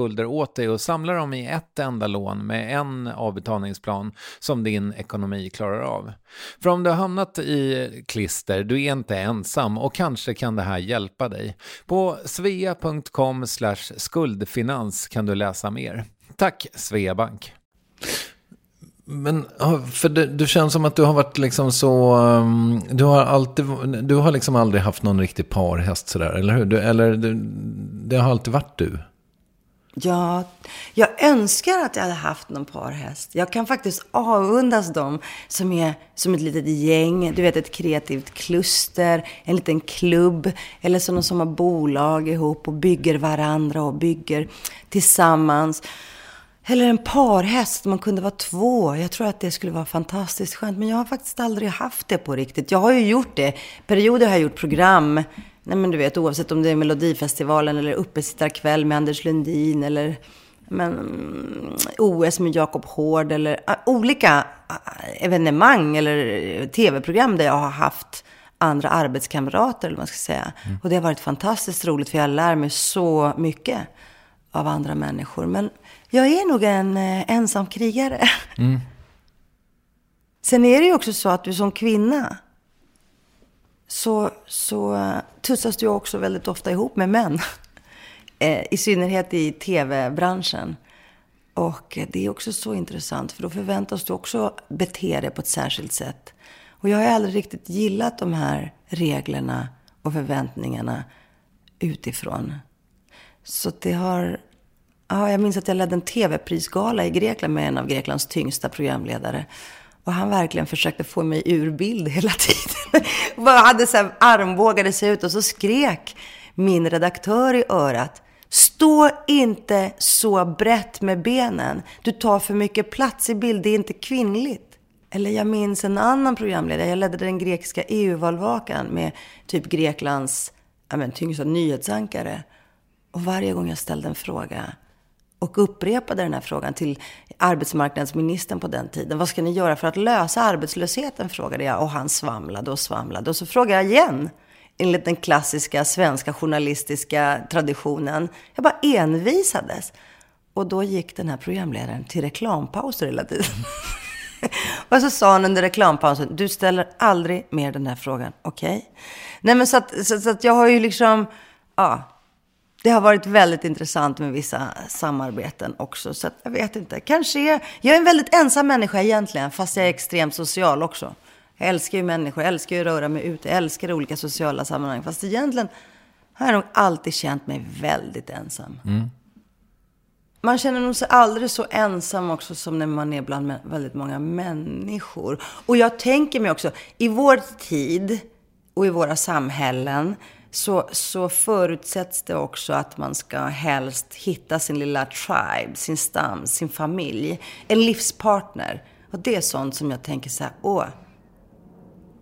skulder åt dig och samla dem i ett enda lån med en avbetalningsplan som din ekonomi klarar av. För om du har hamnat i klister, du är inte ensam och kanske kan det här hjälpa dig. På svea.com skuldfinans kan du läsa mer. Tack Sveabank! Men för det, du känns som att du har varit liksom så... Um, du har alltid... Du har liksom aldrig haft någon riktig parhäst sådär, eller hur? Du, eller du, det har alltid varit du. Ja, jag önskar att jag hade haft någon parhäst. Jag kan faktiskt avundas dem som är som ett litet gäng, du vet ett kreativt kluster, en liten klubb, eller sådana som har bolag ihop och bygger varandra och bygger tillsammans. Eller en parhäst, man kunde vara två. Jag tror att det skulle vara fantastiskt skönt. Men jag har faktiskt aldrig haft det på riktigt. Jag har ju gjort det. Perioder har jag gjort program. Nej men du vet, oavsett om det är Melodifestivalen eller Uppesittarkväll med Anders Lundin eller men, OS med Jakob Hård eller uh, olika uh, evenemang eller tv-program där jag har haft andra arbetskamrater, eller vad man ska säga. Mm. Och det har varit fantastiskt roligt, för jag lär mig så mycket av andra människor. Men jag är nog en eh, ensam krigare. Mm. Sen är det ju också så att du som kvinna så, så eh, tussas du också väldigt ofta ihop med män. Eh, I synnerhet i tv-branschen. Och eh, det är också så intressant, för då förväntas du också bete dig på ett särskilt sätt. Och jag har aldrig riktigt gillat de här reglerna och förväntningarna utifrån. Så det har Ja, jag minns att jag ledde en tv-prisgala i Grekland med en av Greklands tyngsta programledare. Och han verkligen försökte få mig ur bild hela tiden. Bara hade så här, armbågade sig ut och så skrek min redaktör i örat. Stå inte så brett med benen. Du tar för mycket plats i bild. Det är inte kvinnligt. Eller jag minns en annan programledare. Jag ledde den grekiska EU-valvakan med typ Greklands ja, men, tyngsta nyhetsankare. Och varje gång jag ställde en fråga och upprepade den här frågan till arbetsmarknadsministern på den tiden. Vad ska ni göra för att lösa arbetslösheten? frågade jag och han svamlade och svamlade. Och så frågade jag igen, enligt den klassiska svenska journalistiska traditionen. Jag bara envisades. Och då gick den här programledaren till reklampauser hela tiden. och så sa han under reklampausen, du ställer aldrig mer den här frågan, okej? Okay? Nej men så att, så, så att jag har ju liksom, ja, det har varit väldigt intressant med vissa samarbeten också. Så jag vet inte. Kanske är, jag är en väldigt ensam människa egentligen, fast jag är extremt social också. Jag älskar ju människor, jag älskar ju att röra mig ute, jag älskar olika sociala sammanhang. Fast egentligen har jag nog alltid känt mig väldigt ensam. Mm. Man känner nog sig aldrig så ensam också som när man är bland väldigt många människor. Och jag tänker mig också, i vår tid och i våra samhällen så, så förutsätts det också att man ska helst hitta sin lilla tribe, sin stam, sin familj. En livspartner. Och det är sånt som jag tänker så här, åh,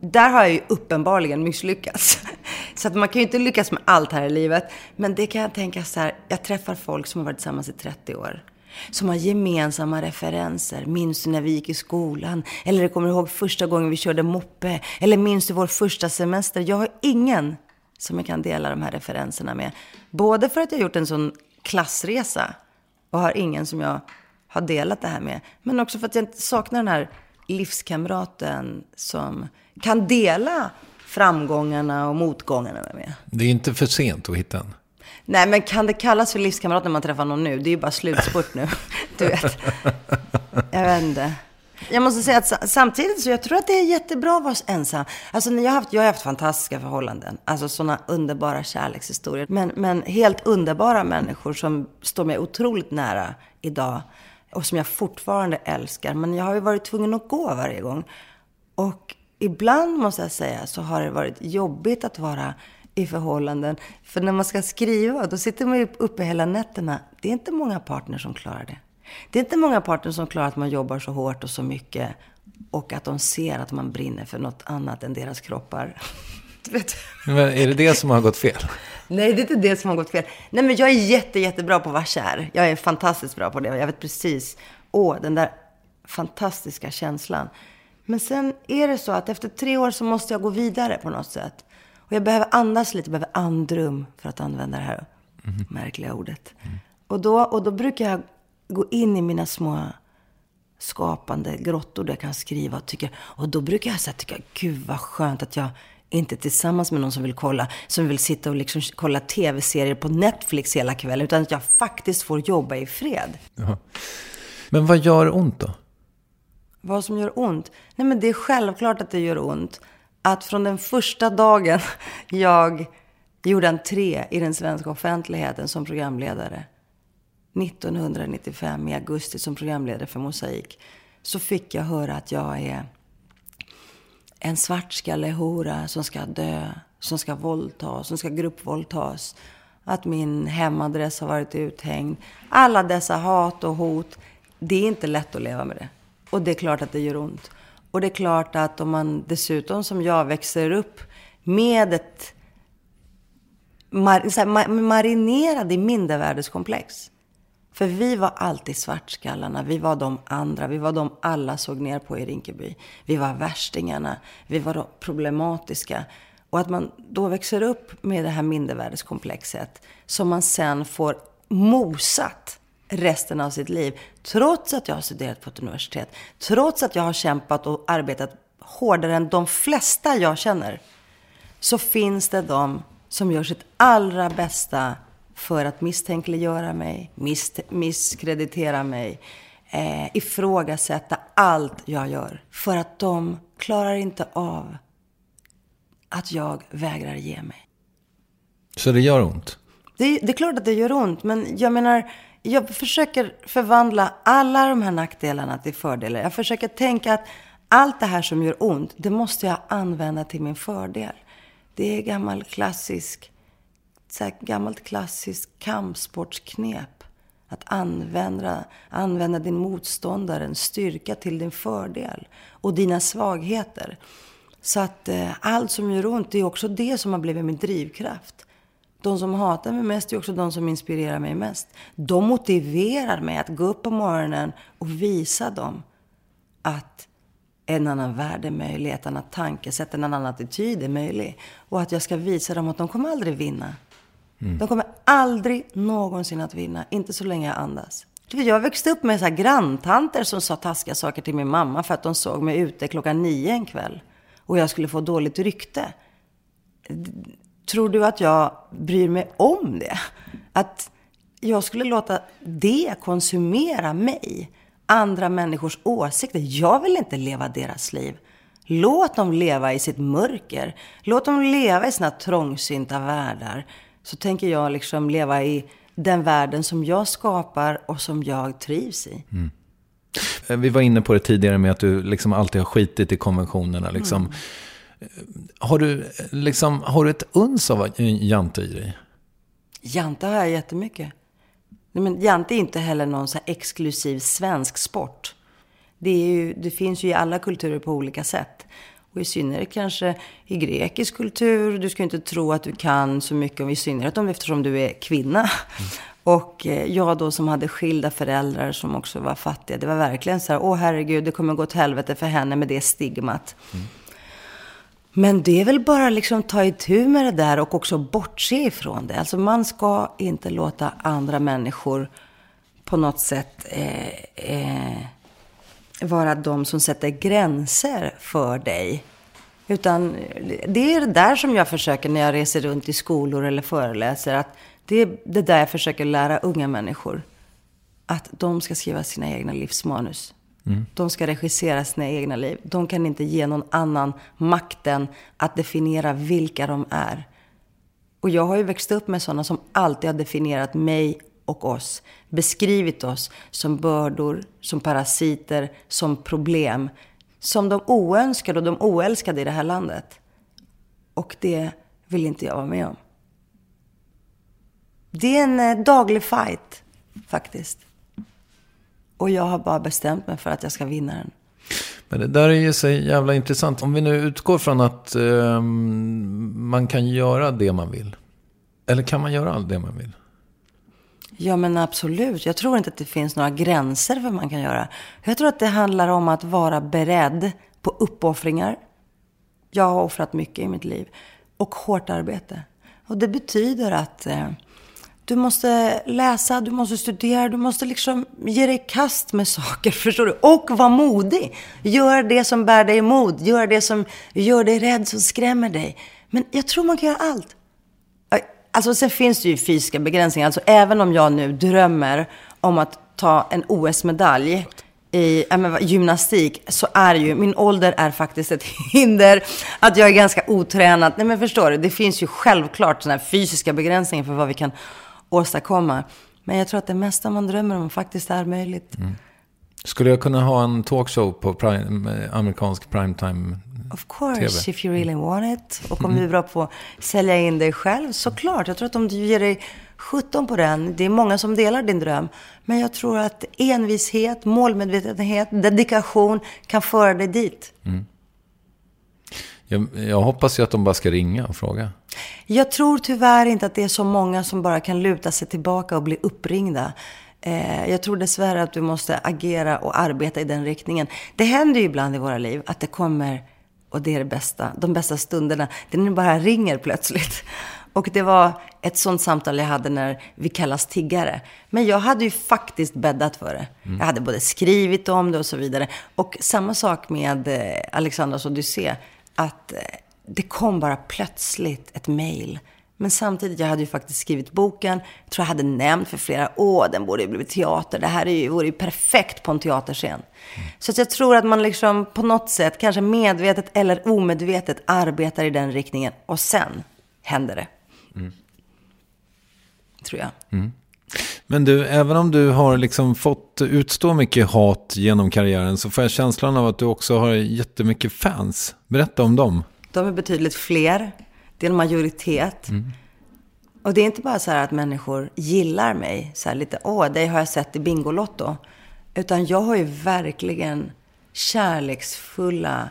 där har jag ju uppenbarligen misslyckats. Så att man kan ju inte lyckas med allt här i livet. Men det kan jag tänka så här, jag träffar folk som har varit tillsammans i 30 år. Som har gemensamma referenser. Minns du när vi gick i skolan? Eller kommer du ihåg första gången vi körde moppe? Eller minns du vår första semester? Jag har ingen som jag kan dela de här referenserna med. Både för att jag gjort en sån klassresa och har ingen som jag har delat det här med. Men också för att jag saknar den här livskamraten som kan dela framgångarna och motgångarna med mig. Det är inte för sent att hitta en. Nej, men kan det kallas för livskamrat när man träffar någon nu? Det är ju bara slutspurt nu. Du vet. Jag vet inte. Jag måste säga att samtidigt så jag tror att det är jättebra att vara ensam. Alltså jag har haft, jag har haft fantastiska förhållanden. Alltså sådana underbara kärlekshistorier. Men, men helt underbara människor som står mig otroligt nära idag. Och som jag fortfarande älskar. Men jag har ju varit tvungen att gå varje gång. Och ibland måste jag säga så har det varit jobbigt att vara i förhållanden. För när man ska skriva, då sitter man ju uppe hela nätterna. Det är inte många partner som klarar det. Det är inte många partner som klarar att man jobbar så hårt och så mycket och att de ser att man brinner för något annat än deras kroppar. Men är det det som har gått fel? Nej, det är inte det som har gått fel. Nej, men jag är jätte, jättebra på att vara kär. Jag är fantastiskt bra på det. Jag vet precis, åh, den där fantastiska känslan. Men sen är det så att efter tre år så måste jag gå vidare på något sätt. Och jag behöver andas lite, jag behöver andrum för att använda det här mm. märkliga ordet. Mm. Och, då, och då brukar jag gå in i mina små skapande grottor där jag kan skriva och tycka. Och då brukar jag säga, tycka, gud vad skönt att jag inte tillsammans med någon som vill kolla, som vill sitta och liksom kolla tv-serier på Netflix hela kvällen. Utan att jag faktiskt får jobba i fred. Jaha. Men vad gör ont då? Vad som gör ont? Nej, men det är självklart att det gör ont. Att från den första dagen jag gjorde entré i den svenska offentligheten som programledare 1995 i augusti som programledare för Mosaik så fick jag höra att jag är en svartskallehora som ska dö, som ska våldtas, som ska gruppvåldtas. Att min hemadress har varit uthängd. Alla dessa hat och hot. Det är inte lätt att leva med det. Och det är klart att det gör ont. Och det är klart att om man dessutom som jag växer upp med ett mar, så här, marinerad i mindervärdeskomplex. För vi var alltid svartskallarna, vi var de andra, vi var de alla såg ner på i Rinkeby. Vi var värstingarna, vi var de problematiska. Och att man då växer upp med det här mindervärdeskomplexet som man sen får mosat resten av sitt liv. Trots att jag har studerat på ett universitet, trots att jag har kämpat och arbetat hårdare än de flesta jag känner, så finns det de som gör sitt allra bästa för att misstänkliggöra mig, miss misskreditera mig, eh, ifrågasätta allt jag gör. För att de klarar inte av att jag vägrar ge mig. Så det gör ont? Det, det är klart att det gör ont, men jag menar, jag försöker förvandla alla de här nackdelarna till fördelar. Jag försöker tänka att allt det här som gör ont, det måste jag använda till min fördel. Det är gammal klassisk så här gammalt klassiskt kampsportsknep. Att använda, använda din motståndares styrka till din fördel. Och dina svagheter. Så att eh, allt som gör ont, det är också det som har blivit min drivkraft. De som hatar mig mest är också de som inspirerar mig mest. De motiverar mig att gå upp på morgonen och visa dem att en annan värld är möjlig, ett annat tankesätt, en annan attityd är möjlig. Och att jag ska visa dem att de kommer aldrig vinna. Mm. De kommer aldrig någonsin att vinna. Inte så länge jag andas. Jag växte upp med så här granntanter som sa taskiga saker till min mamma för att de såg mig ute klockan nio en kväll. Och jag skulle få dåligt rykte. Tror du att jag bryr mig om det? Att jag skulle låta det konsumera mig? Andra människors åsikter. Jag vill inte leva deras liv. Låt dem leva i sitt mörker. Låt dem leva i sina trångsynta världar så tänker jag liksom leva i den världen som jag skapar och som jag trivs i. Mm. Vi var inne på det tidigare med att du liksom alltid har skitit i konventionerna. Liksom. Mm. Har, du, liksom, har du ett uns av jante i dig? Jante har jag jättemycket. Men jante är inte heller någon så exklusiv svensk sport. Det, ju, det, finns ju i alla kulturer på olika sätt. Och i synnerhet kanske i grekisk kultur. Du ska inte tro att du kan så mycket om i synnerhet om eftersom du är kvinna. Mm. Och eh, jag då som hade skilda föräldrar som också var fattiga. Det var verkligen så här, åh herregud, det kommer gå åt helvete för henne med det stigmat. Mm. Men det är väl bara liksom ta itu med det där och också bortse ifrån det. Alltså man ska inte låta andra människor på något sätt eh, eh, vara de som sätter gränser för dig. Utan det är det där som jag försöker när jag reser runt i skolor eller föreläser. Att det är det där jag försöker lära unga människor. Att de ska skriva sina egna livsmanus. Mm. De ska regissera sina egna liv. De kan inte ge någon annan makten att definiera vilka de är. Och jag har ju växt upp med sådana som alltid har definierat mig och oss. Beskrivit oss som bördor, som parasiter, som problem. Som de oönskade och de oälskade i det här landet. Och det vill inte jag vara med om. Det är en eh, daglig fight, faktiskt. Och jag har bara bestämt mig för att jag ska vinna den. Men det där är ju så jävla intressant. Om vi nu utgår från att eh, man kan göra det man vill. Eller kan man göra allt det man vill? Ja, men absolut. Jag tror inte att det finns några gränser för vad man kan göra. Jag tror att det handlar om att vara beredd på uppoffringar. Jag har offrat mycket i mitt liv. Och hårt arbete. Och det betyder att eh, du måste läsa, du måste studera, du måste liksom ge dig kast med saker, förstår du? Och vara modig. Gör det som bär dig mod. Gör det som gör dig rädd, som skrämmer dig. Men jag tror man kan göra allt. Alltså sen finns det ju fysiska begränsningar. Alltså även om jag nu drömmer om att ta en OS-medalj. i men, gymnastik så är ju, min ålder är faktiskt ett hinder. Att jag är ganska otränad. Nej men förstår du, det finns ju självklart sådana här fysiska begränsningar för vad vi kan åstadkomma. Men jag tror att det mesta man drömmer om faktiskt är möjligt. Mm. Skulle jag kunna ha en talkshow på prime, eh, amerikansk primetime? Of course, TV. if you really want it. Och om du är bra på att sälja in dig själv, såklart. Jag tror att om du ger dig 17 på den, det är många som delar din dröm. Men jag tror att envishet, målmedvetenhet, dedikation kan föra dig dit. Jag, jag hoppas ju att de bara ska ringa och fråga. Jag tror tyvärr inte att det är så många som bara kan luta sig tillbaka och bli uppringda. Eh, jag tror dessvärre att du måste agera och arbeta i den riktningen. Det händer ju ibland i våra liv att det kommer, och det är det bästa, de bästa stunderna, det är när det bara ringer plötsligt. Och det var ett sånt samtal jag hade när vi kallas tiggare. Men jag hade ju faktiskt bäddat för det. Jag hade både skrivit om det och så vidare. Och samma sak med eh, Alexandras Odyssé. Att eh, det kom bara plötsligt ett mejl. Men samtidigt, jag hade ju faktiskt skrivit boken. Jag tror jag hade nämnt för flera, åh, den borde ju blivit teater. Det här är ju, vore ju perfekt på en teaterscen. Så att jag tror att man liksom på något sätt, kanske medvetet eller omedvetet, arbetar i den riktningen. Och sen händer det. Tror jag. Men du, även om du har liksom fått utstå mycket hat genom karriären så får jag känslan av att du också har jättemycket fans. Berätta om dem. De är betydligt fler. Det är en majoritet. Och det är inte bara så här att människor gillar mig. Så här lite, åh, dig har jag sett i Bingolotto. Utan jag har ju verkligen kärleksfulla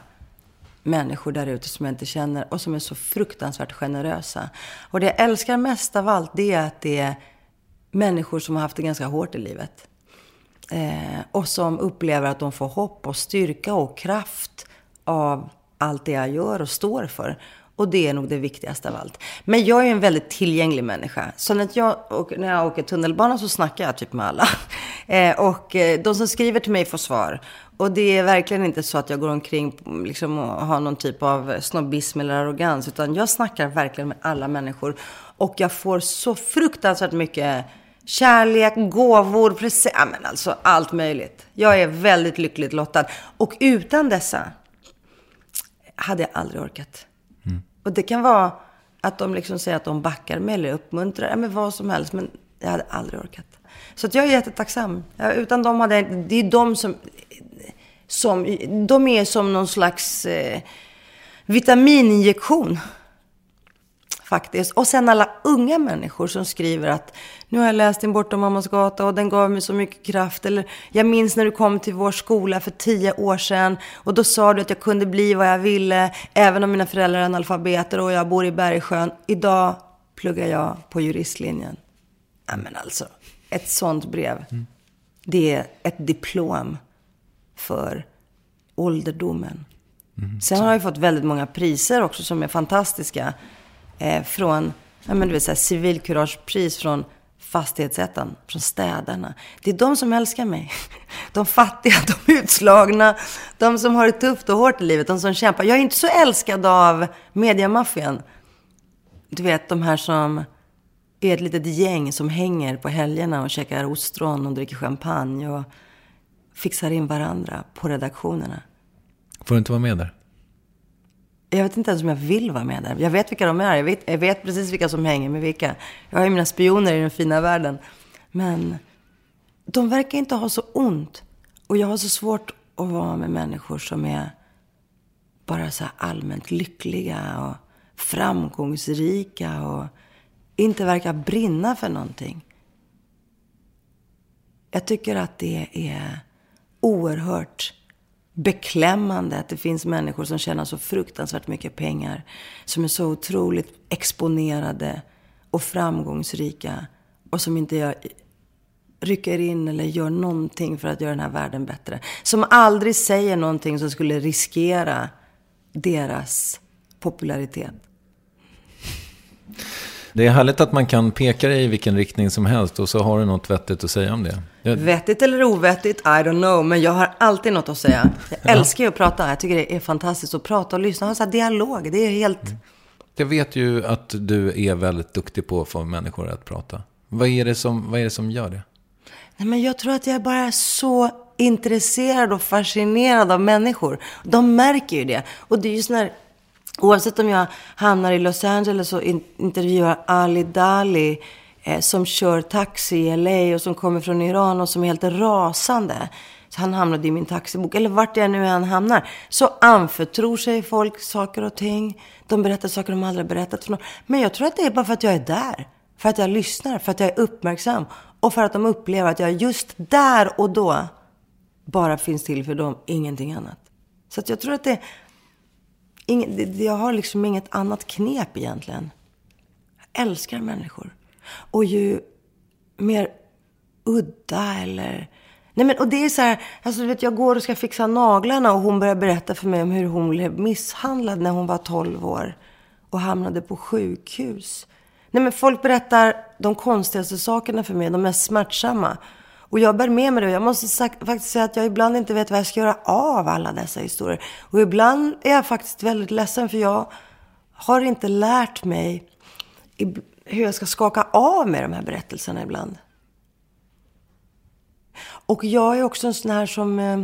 människor där ute som jag inte känner och som är så fruktansvärt generösa. Och det jag älskar mest av allt, det är att det är människor som har haft det ganska hårt i livet. Eh, och som upplever att de får hopp och styrka och kraft av allt det jag gör och står för. Och det är nog det viktigaste av allt. Men jag är ju en väldigt tillgänglig människa. Så när jag, åker, när jag åker tunnelbana så snackar jag typ med alla. Eh, och eh, de som skriver till mig får svar. Och det är verkligen inte så att jag går omkring liksom, och har någon typ av snobbism eller arrogans. Utan jag snackar verkligen med alla människor. Och jag får så fruktansvärt mycket kärlek, gåvor, present, men alltså allt möjligt. Jag är väldigt lyckligt lottad. Och utan dessa hade jag aldrig orkat. Och det kan vara att de liksom säger att de backar mig eller uppmuntrar, ja, men vad som helst. Men jag hade aldrig orkat. Så att jag är jättetacksam. Utan dem hade jag inte, det är de som, som, de är som någon slags eh, vitamininjektion. Faktiskt. Och sen alla unga människor som skriver att nu har jag läst din Bortom mammas gata och den gav mig så mycket kraft. Eller jag minns när du kom till vår skola för tio år sedan och då sa du att jag kunde bli vad jag ville även om mina föräldrar är analfabeter och jag bor i Bergsjön. Idag pluggar jag på juristlinjen. Ja men alltså, ett sånt brev. Det är ett diplom för ålderdomen. Sen har jag fått väldigt många priser också som är fantastiska. Eh, från, ja men du vet civilkuragepris från Fastighetsättaren, från städarna. Det är de som älskar mig. De fattiga, de utslagna, de som har det tufft och hårt i livet, de som kämpar. Jag är inte så älskad av mediamaffian. Du vet, de här som är ett litet gäng som hänger på helgerna och käkar ostron och dricker champagne och fixar in varandra på redaktionerna. Får du inte vara med där? Jag vet inte ens om jag vill vara med där. Jag vet vilka de är. Jag vet, jag vet precis vilka som hänger med vilka. Jag har ju mina spioner i den fina världen. Men de verkar inte ha så ont. Och jag har så svårt att vara med människor som är bara så här allmänt lyckliga och framgångsrika och inte verkar brinna för någonting. Jag tycker att det är oerhört beklämmande att det finns människor som tjänar så fruktansvärt mycket pengar. Som är så otroligt exponerade och framgångsrika. Och som inte gör, rycker in eller gör någonting för att göra den här världen bättre. Som aldrig säger någonting som skulle riskera deras popularitet. Det är härligt att man kan peka dig i vilken riktning som helst och så har du något vettigt att säga om det. Jag, Vettigt eller ovettigt, I don't know. Men jag har alltid något att säga. Jag älskar ju att prata. Jag tycker det är fantastiskt att prata och lyssna. Ha så här dialog. Det är helt... jag vet ju att du är väldigt duktig på att få människor att prata. Vad är det som, vad är det som gör det? Nej, men jag tror att jag bara är så intresserad och fascinerad av människor. De märker ju det. Och det är ju sån här, oavsett om jag hamnar i Los Angeles och in, intervjuar Ali Dali Eh, som kör taxi i LA och som kommer från Iran och som är helt rasande. Så han hamnade i min taxibok. Eller vart jag nu än hamnar. Så anförtror sig folk saker och ting. De berättar saker de aldrig berättat för någon. Men jag tror att det är bara för att jag är där. För att jag lyssnar, för att jag är uppmärksam. Och för att de upplever att jag just där och då bara finns till för dem, ingenting annat. Så att jag tror att det... Ingen, jag har liksom inget annat knep egentligen. Jag älskar människor. Och ju mer udda eller... Nej men och det är så här, alltså du vet jag går och ska fixa naglarna och hon börjar berätta för mig om hur hon blev misshandlad när hon var 12 år. Och hamnade på sjukhus. Nej men folk berättar de konstigaste sakerna för mig, de mest smärtsamma. Och jag bär med mig det. Jag måste faktiskt säga att jag ibland inte vet vad jag ska göra av alla dessa historier. Och ibland är jag faktiskt väldigt ledsen för jag har inte lärt mig hur jag ska skaka av mig de här berättelserna ibland. Och jag är också en sån här som eh,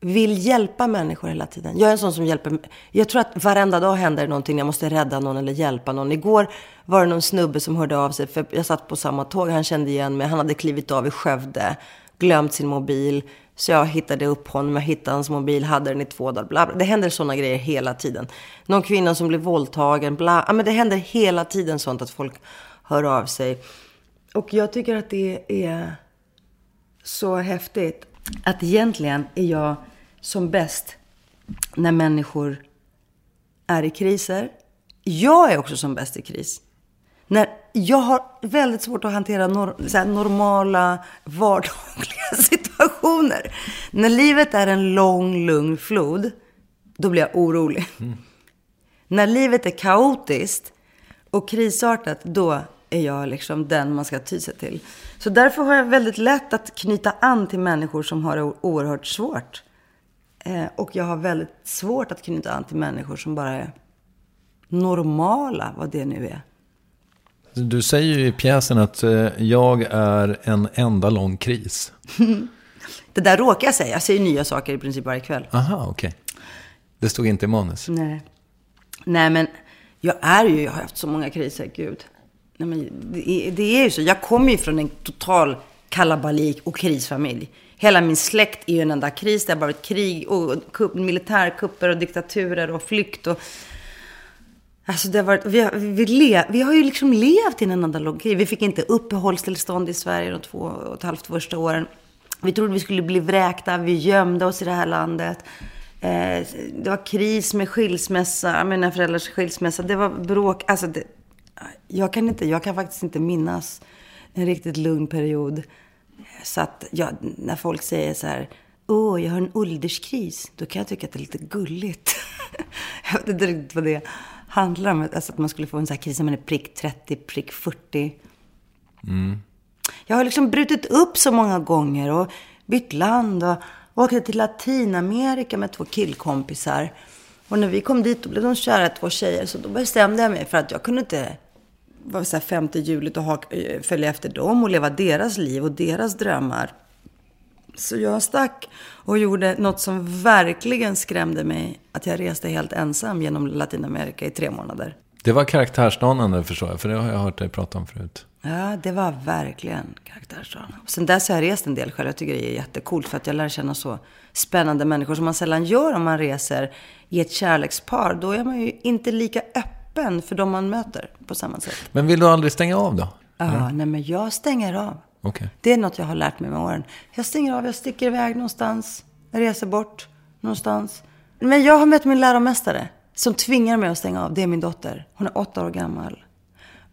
vill hjälpa människor hela tiden. Jag är en sån som hjälper. Jag tror att varenda dag händer någonting. Jag måste rädda någon eller hjälpa någon. Igår var det någon snubbe som hörde av sig. För jag satt på samma tåg. Han kände igen mig. Han hade klivit av i Skövde. Glömt sin mobil. Så jag hittade upp honom. Jag hittade hans mobil. Hade den i två dagar. Bla, bla. Det händer sådana grejer hela tiden. Någon kvinna som blir våldtagen. Bla. Ja, men det händer hela tiden sånt att folk hör av sig. Och jag tycker att det är så häftigt. Att egentligen är jag som bäst när människor är i kriser. Jag är också som bäst i kris. När jag har väldigt svårt att hantera nor normala, vardagliga situationer. När livet är en lång, lugn flod, då blir jag orolig. Mm. När livet är kaotiskt och krisartat, då är jag liksom den man ska ty sig till. Så därför har jag väldigt lätt att knyta an till människor som har det oerhört svårt. Eh, och jag har väldigt svårt att knyta an till människor som bara är normala, vad det nu är. Du säger ju i pjäsen att eh, jag är en enda lång kris. det där råkar jag säga. Jag säger nya saker i princip varje kväll. Aha, okej. Okay. Det stod inte i manus? Nej. Nej, men jag är ju, jag har haft så många kriser, gud. Nej, men det, det är ju så. Jag kommer ju från en total kalabalik och krisfamilj. Hela min släkt är ju en enda kris. Det har varit krig och kupp, militärkupper och diktaturer och flykt. Och, alltså det har varit, vi, har, vi, le, vi har ju liksom levt i en enda lång. Vi fick inte uppehållstillstånd i Sverige de två och ett halvt första åren. Vi trodde vi skulle bli vräkta. Vi gömde oss i det här landet. Eh, det var kris med skilsmässa, mina föräldrars skilsmässa. Det var bråk. Alltså det, jag, kan inte, jag kan faktiskt inte minnas en riktigt lugn period. Så att jag, när folk säger så här, åh, jag har en ålderskris, då kan jag tycka att det är lite gulligt. jag vet inte riktigt vad det är handlar om. Alltså att man skulle få en sån här kris när man är prick 30, prick 40. Mm. Jag har liksom brutit upp så många gånger och bytt land och åkte till Latinamerika med två killkompisar. Och när vi kom dit då blev de kära, två tjejer. Så då bestämde jag mig för att jag kunde inte var så här femte hjulet och ha, eh, följa efter dem och leva deras liv och deras drömmar. Så jag stack och gjorde något som verkligen skrämde mig. Att jag reste helt ensam genom Latinamerika i tre månader. Det var karaktärsdanande förstår jag, för det har jag hört dig prata om förut. Ja, det var verkligen karaktärsdanande. Sen dess har jag rest en del själv. Jag tycker det är jättekult för att jag lär känna så spännande människor som man sällan gör om man reser i ett kärlekspar. Då är man ju inte lika öppen för de man möter på samma sätt. Men vill du aldrig stänga av då? Ja, nej men jag stänger av. Okay. Det är något jag har lärt mig med åren. Jag stänger av, jag sticker iväg någonstans. Jag reser bort någonstans. Men jag har mött min läromästare som tvingar mig att stänga av. Det är min dotter. Hon är åtta år gammal.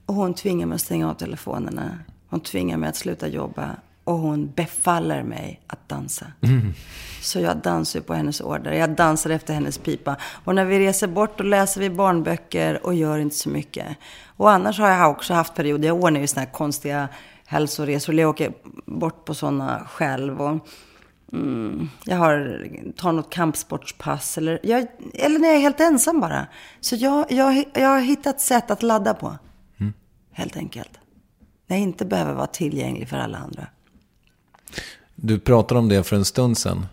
Och hon tvingar mig att stänga av telefonerna. Hon tvingar mig att sluta jobba. Och hon befaller mig att dansa. Mm. Så jag dansar på hennes order. Jag dansar efter hennes pipa. Och när vi reser bort då läser vi barnböcker och gör inte så mycket. Och annars har jag också haft perioder, jag ordnar ju sådana här konstiga hälsoresor. Jag åker bort på sådana själv. Och, mm, jag har, tar något kampsportspass. Eller, jag, eller när jag är helt ensam bara. Så jag, jag, jag har hittat sätt att ladda på. Mm. Helt enkelt. När jag inte behöver vara tillgänglig för alla andra. Du pratade om det för en stund sedan.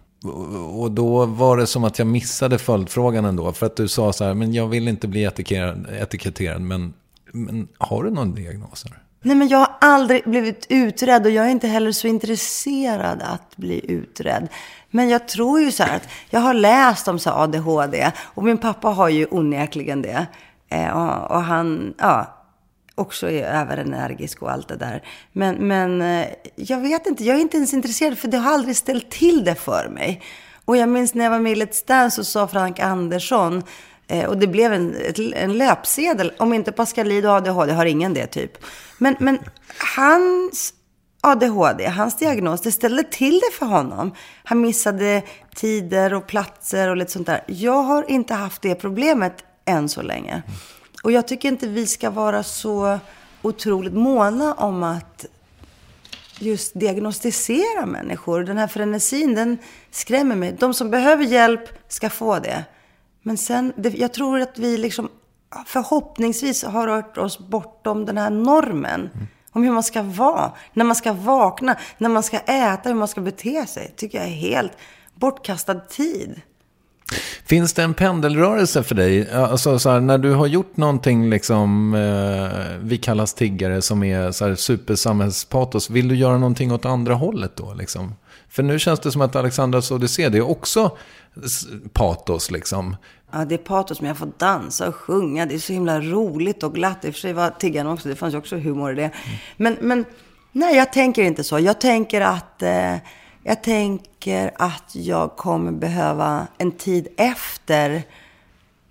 Och- då var det som att jag missade följdfrågan ändå. För att du sa så här, men jag vill inte bli etiketterad, etiketterad men, men har du någon diagnos? här? Nej, men jag har aldrig blivit utredd och jag är inte heller så intresserad att bli utredd. Men jag tror ju så här att jag har läst om så ADHD och min pappa har ju onekligen det. Eh, och, och han, ja, också är överenergisk och allt det där. Men, men eh, jag vet inte, jag är inte ens intresserad för det har aldrig ställt till det för mig. Och jag minns när jag var med i Let's Dance så sa Frank Andersson, Eh, och det blev en, ett, en löpsedel, om inte Pascalid och ADHD har ingen det typ. Men, men hans ADHD, hans diagnos, det ställde till det för honom. Han missade tider och platser och lite sånt där. Jag har inte haft det problemet än så länge. Och jag tycker inte vi ska vara så otroligt måna om att just diagnostisera människor. Den här frenesin, den skrämmer mig. De som behöver hjälp ska få det. Men sen, det, jag tror att vi liksom förhoppningsvis har rört oss bortom den här normen. Mm. Om hur man ska vara, när man ska vakna, när man ska äta, hur man ska bete sig. tycker jag är helt bortkastad tid. Finns det en pendelrörelse för dig? Alltså så här, när du har gjort någonting liksom, eh, vi kallas tiggare, som är så här supersamhällspatos, vill du göra någonting åt andra hållet då? Liksom? För nu känns det som att Alexandras Odyssé, det är också patos liksom. Ja, det är patos, men jag får dansa och sjunga. Det är så himla roligt och glatt. I och för sig var tiggarna också, det fanns ju också humor i det. Men, men nej, jag tänker inte så. Jag tänker att, eh, jag tänker att jag kommer behöva en tid efter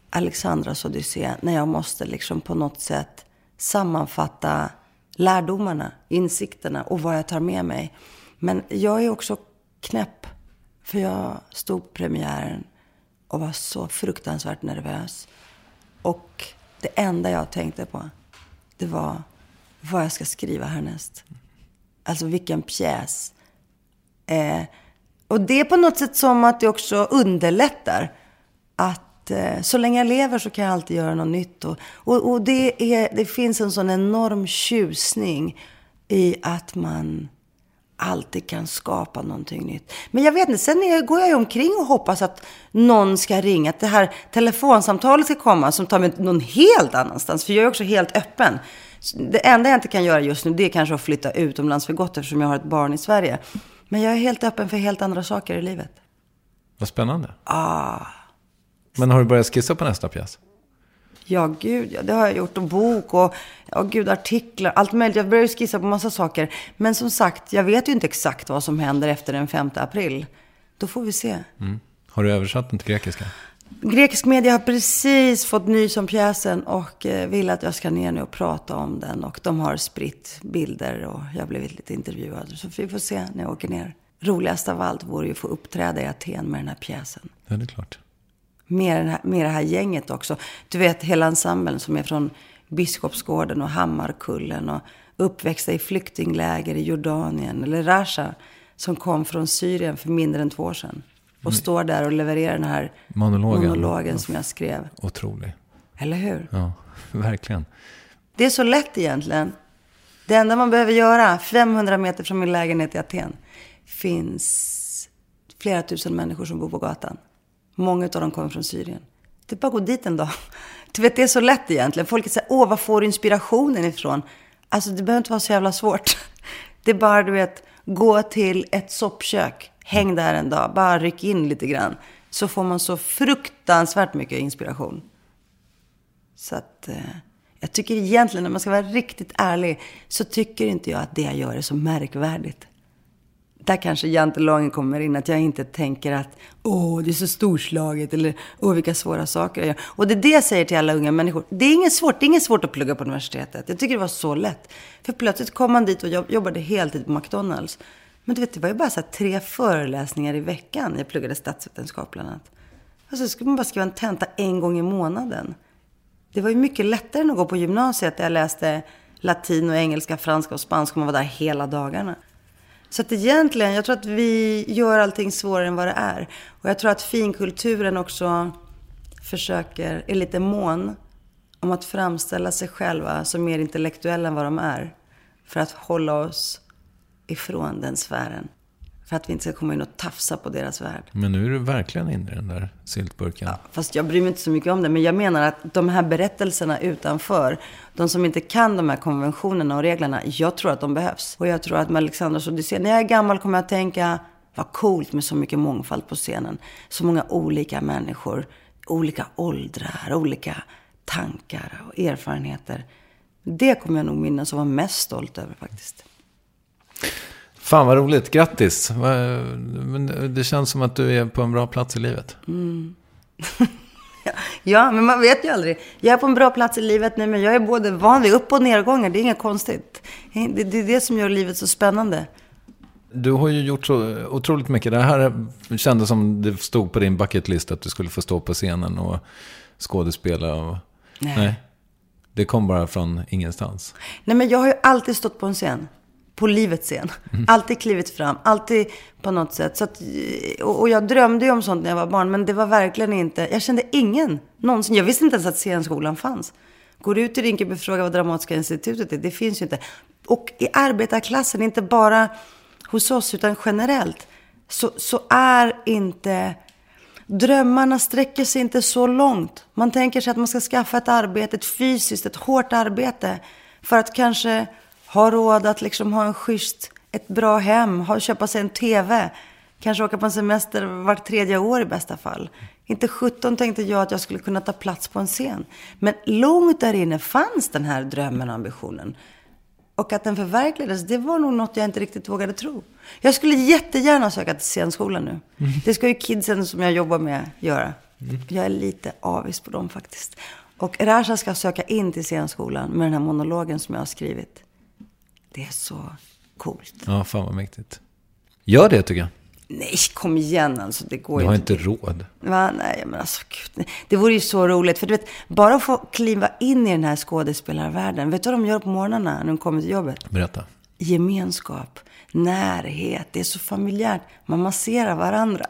Alexandras Odyssé, när jag måste liksom på något sätt sammanfatta lärdomarna, insikterna och vad jag tar med mig. Men jag är också knäpp, för jag stod på premiären och var så fruktansvärt nervös. Och det enda jag tänkte på, det var vad jag ska skriva härnäst. Alltså vilken pjäs. Eh, och det är på något sätt som att det också underlättar. Att eh, så länge jag lever så kan jag alltid göra något nytt. Och, och, och det, är, det finns en sån enorm tjusning i att man alltid kan skapa någonting nytt. Men jag vet inte, sen är, går jag ju omkring och hoppas att någon ska ringa. Att det här telefonsamtalet ska komma som tar mig någon helt annanstans. För jag är också helt öppen. Det enda jag inte kan göra just nu det är kanske att flytta utomlands för gott eftersom jag har ett barn i Sverige. Men jag är helt öppen för helt andra saker i livet. Vad spännande. Ah, Men har du börjat skissa på nästa pjäs? Ja gud, ja, det har jag gjort. Och bok och, ja gud, artiklar, allt möjligt. Jag börjar ju skissa på massa saker. Men som sagt, jag vet ju inte exakt vad som händer efter den 5 april. Då får vi se. Har du översatt den till grekiska? Grekisk media har precis fått nys om pjäsen och eh, vill att jag ska ner nu och prata om den. Och de har spritt bilder och jag har blivit lite intervjuad. Så vi får se när jag åker ner. Roligast av allt vore ju att få uppträda i Aten med den här pjäsen. Ja, det är klart. Med, den här, med det här gänget också. Du vet hela ensemblen som är från Biskopsgården och Hammarkullen och uppväxta i flyktingläger i Jordanien. Eller Rasha som kom från Syrien för mindre än två år sedan. Och står där och levererar den här Monologen. monologen som jag skrev. Otrolig. Eller hur? Ja, verkligen. Det är så lätt egentligen. Det enda man behöver göra, 500 meter från min lägenhet i Aten, finns flera tusen människor som bor på gatan. Många av dem kommer från Syrien. Det är bara att gå dit en dag. Du vet, det är så lätt egentligen. Folk säger, åh, var får du inspirationen ifrån? Alltså, det behöver inte vara så jävla svårt. Det är bara, du vet, gå till ett soppkök. Häng där en dag. Bara ryck in lite grann. Så får man så fruktansvärt mycket inspiration. Så att eh, jag tycker egentligen, när man ska vara riktigt ärlig, så tycker inte jag att det jag gör är så märkvärdigt. Där kanske jantelagen kommer in, att jag inte tänker att åh, det är så storslaget eller åh, vilka svåra saker jag gör. Och det är det jag säger till alla unga människor. Det är inget svårt, det är inget svårt att plugga på universitetet. Jag tycker det var så lätt. För plötsligt kom man dit och jobbade heltid på McDonalds. Men du vet, det var ju bara så här tre föreläsningar i veckan. Jag pluggade statsvetenskap bland annat. Och så skulle man bara skriva en tenta en gång i månaden. Det var ju mycket lättare än att gå på gymnasiet där jag läste latin och engelska, franska och spanska och man var där hela dagarna. Så att egentligen, jag tror att vi gör allting svårare än vad det är. Och jag tror att finkulturen också försöker, är lite mån om att framställa sig själva som mer intellektuella än vad de är. För att hålla oss ifrån den sfären. För att vi inte ska komma in och tafsa på deras värld. Men nu är du verkligen inne i den där syltburken. Fast jag bryr mig inte så mycket om det. Men jag menar att de här berättelserna utanför, de som inte kan de här konventionerna och reglerna, jag tror att de behövs. Och jag tror att med Alexandras Odyssé, när jag är gammal kommer jag att tänka, vad coolt med så mycket mångfald på scenen. Så många olika människor, olika åldrar, olika tankar och erfarenheter. Det kommer jag nog minnas och vara mest stolt över faktiskt. Fan vad roligt, grattis. Det känns som att du är på en bra plats i livet. Ja, men man vet ju aldrig. Jag är på en bra plats i livet nu, men jag är både van vid upp och nedgångar. Det är inget konstigt. Det, det är det som gör livet så spännande. Du har ju gjort så otroligt mycket. Det här kändes som det stod på din bucketlist att du skulle få stå på scenen och skådespela. Och... Nej. Det kom bara från ingenstans. Nej, men jag har ju alltid stått på en scen. På livets scen. Alltid klivit fram. Alltid på något sätt. Så att, och, och jag drömde ju om sånt när jag var barn. Men det var verkligen inte... Jag kände ingen någonsin. Jag visste inte ens att scenskolan fanns. Går du ut i Rinkeby och frågar vad Dramatiska institutet är. Det finns ju inte. Och i arbetarklassen, inte bara hos oss utan generellt. Så, så är inte... Drömmarna sträcker sig inte så långt. Man tänker sig att man ska skaffa ett arbete, ett fysiskt, ett hårt arbete. För att kanske ha råd att liksom ha en schysst, ett bra hem, ha, köpa sig en TV. Kanske åka på en semester vart tredje år i bästa fall. Inte 17 tänkte jag att jag skulle kunna ta plats på en scen. Men långt där inne fanns den här drömmen och ambitionen. Och att den förverkligades, det var nog något jag inte riktigt vågade tro. Jag skulle jättegärna söka till scenskolan nu. Det ska ju kidsen som jag jobbar med göra. Jag är lite avis på dem faktiskt. Och Rasha ska söka in till scenskolan med den här monologen som jag har skrivit. Det är så coolt. Ja, fan vad mäktigt. Gör det tycker jag. Nej, kom igen alltså. Det går Du ju har inte. inte råd. Va? Nej, men alltså gud. Det vore ju så roligt. För du vet, bara att få kliva in i den här skådespelarvärlden. Vet du vad de gör på morgnarna när de kommer till jobbet? Berätta. Gemenskap, närhet. Det är så familjärt. Man masserar varandra.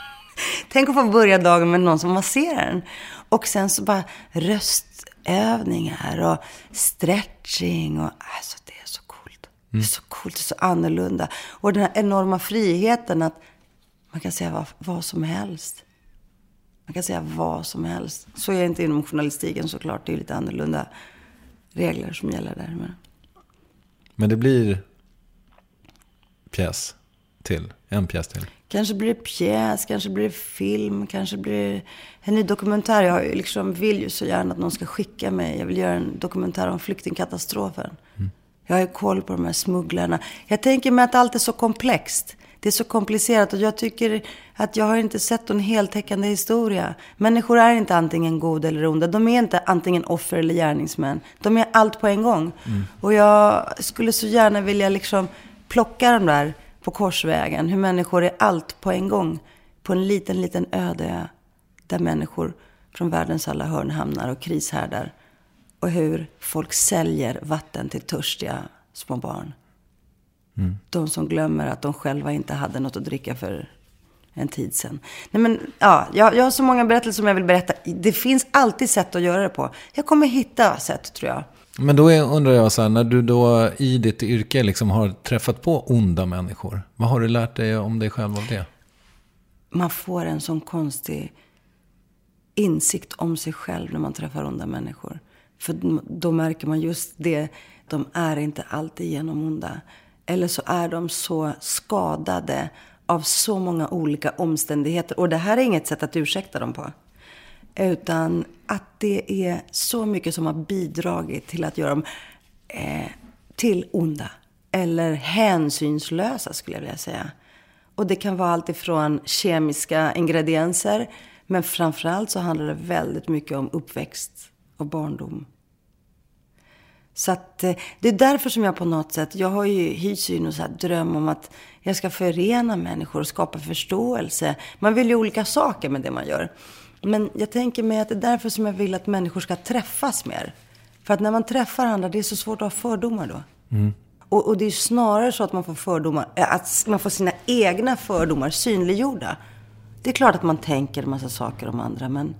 Tänk att få börja dagen med någon som masserar en. Och sen så bara röstövningar och stretching. Och, alltså det är så coolt. Det är så coolt, det är så annorlunda. Och den här enorma friheten att man kan säga vad, vad som helst. Man kan säga vad som helst. Så är det inte inom journalistiken såklart. Det är lite annorlunda regler som gäller där. Men... Men det blir pjäs till. En pjäs till. Kanske blir det pjäs, kanske blir det film, kanske blir det en ny dokumentär. Jag liksom, vill ju så gärna att någon ska skicka mig. Jag vill göra en dokumentär om flyktingkatastrofen. Jag har koll på de här smugglarna. Jag tänker mig att allt är så komplext. Det är så komplicerat och jag tycker att jag har inte sett en heltäckande historia. Människor är inte antingen goda eller onda. De är inte antingen offer eller gärningsmän. De är allt på en gång. Och jag skulle så gärna vilja liksom plocka dem där på korsvägen. Hur människor är allt på en gång. På en liten, liten öde ö. Där människor från världens alla hörn hamnar och krishärdar. Och hur folk säljer vatten till törstiga små barn. De som glömmer att de själva inte hade något att dricka för en tid sedan. Nej men, ja, jag, jag har så många berättelser som jag vill berätta. Det finns alltid sätt att göra det på. Jag kommer hitta sätt, tror jag. Men då är, undrar jag så här, när du då i ditt yrke liksom har träffat på onda människor. Vad har du lärt dig om dig själv av det? Man får en sån konstig insikt om sig själv när man träffar onda människor. För då märker man just det, de är inte alltid genom onda. Eller så är de så skadade av så många olika omständigheter. Och det här är inget sätt att ursäkta dem på. Utan att det är så mycket som har bidragit till att göra dem eh, till onda. Eller hänsynslösa skulle jag vilja säga. Och det kan vara allt ifrån kemiska ingredienser. Men framförallt så handlar det väldigt mycket om uppväxt och barndom. Så att eh, det är därför som jag på något sätt, jag har ju hyser ju någon så dröm om att jag ska förena människor och skapa förståelse. Man vill ju olika saker med det man gör. Men jag tänker mig att det är därför som jag vill att människor ska träffas mer. För att när man träffar andra, det är så svårt att ha fördomar då. Och, och det är ju snarare så att man får fördomar, eh, att man får sina egna fördomar synliggjorda. Det är klart att man tänker en massa saker om andra, men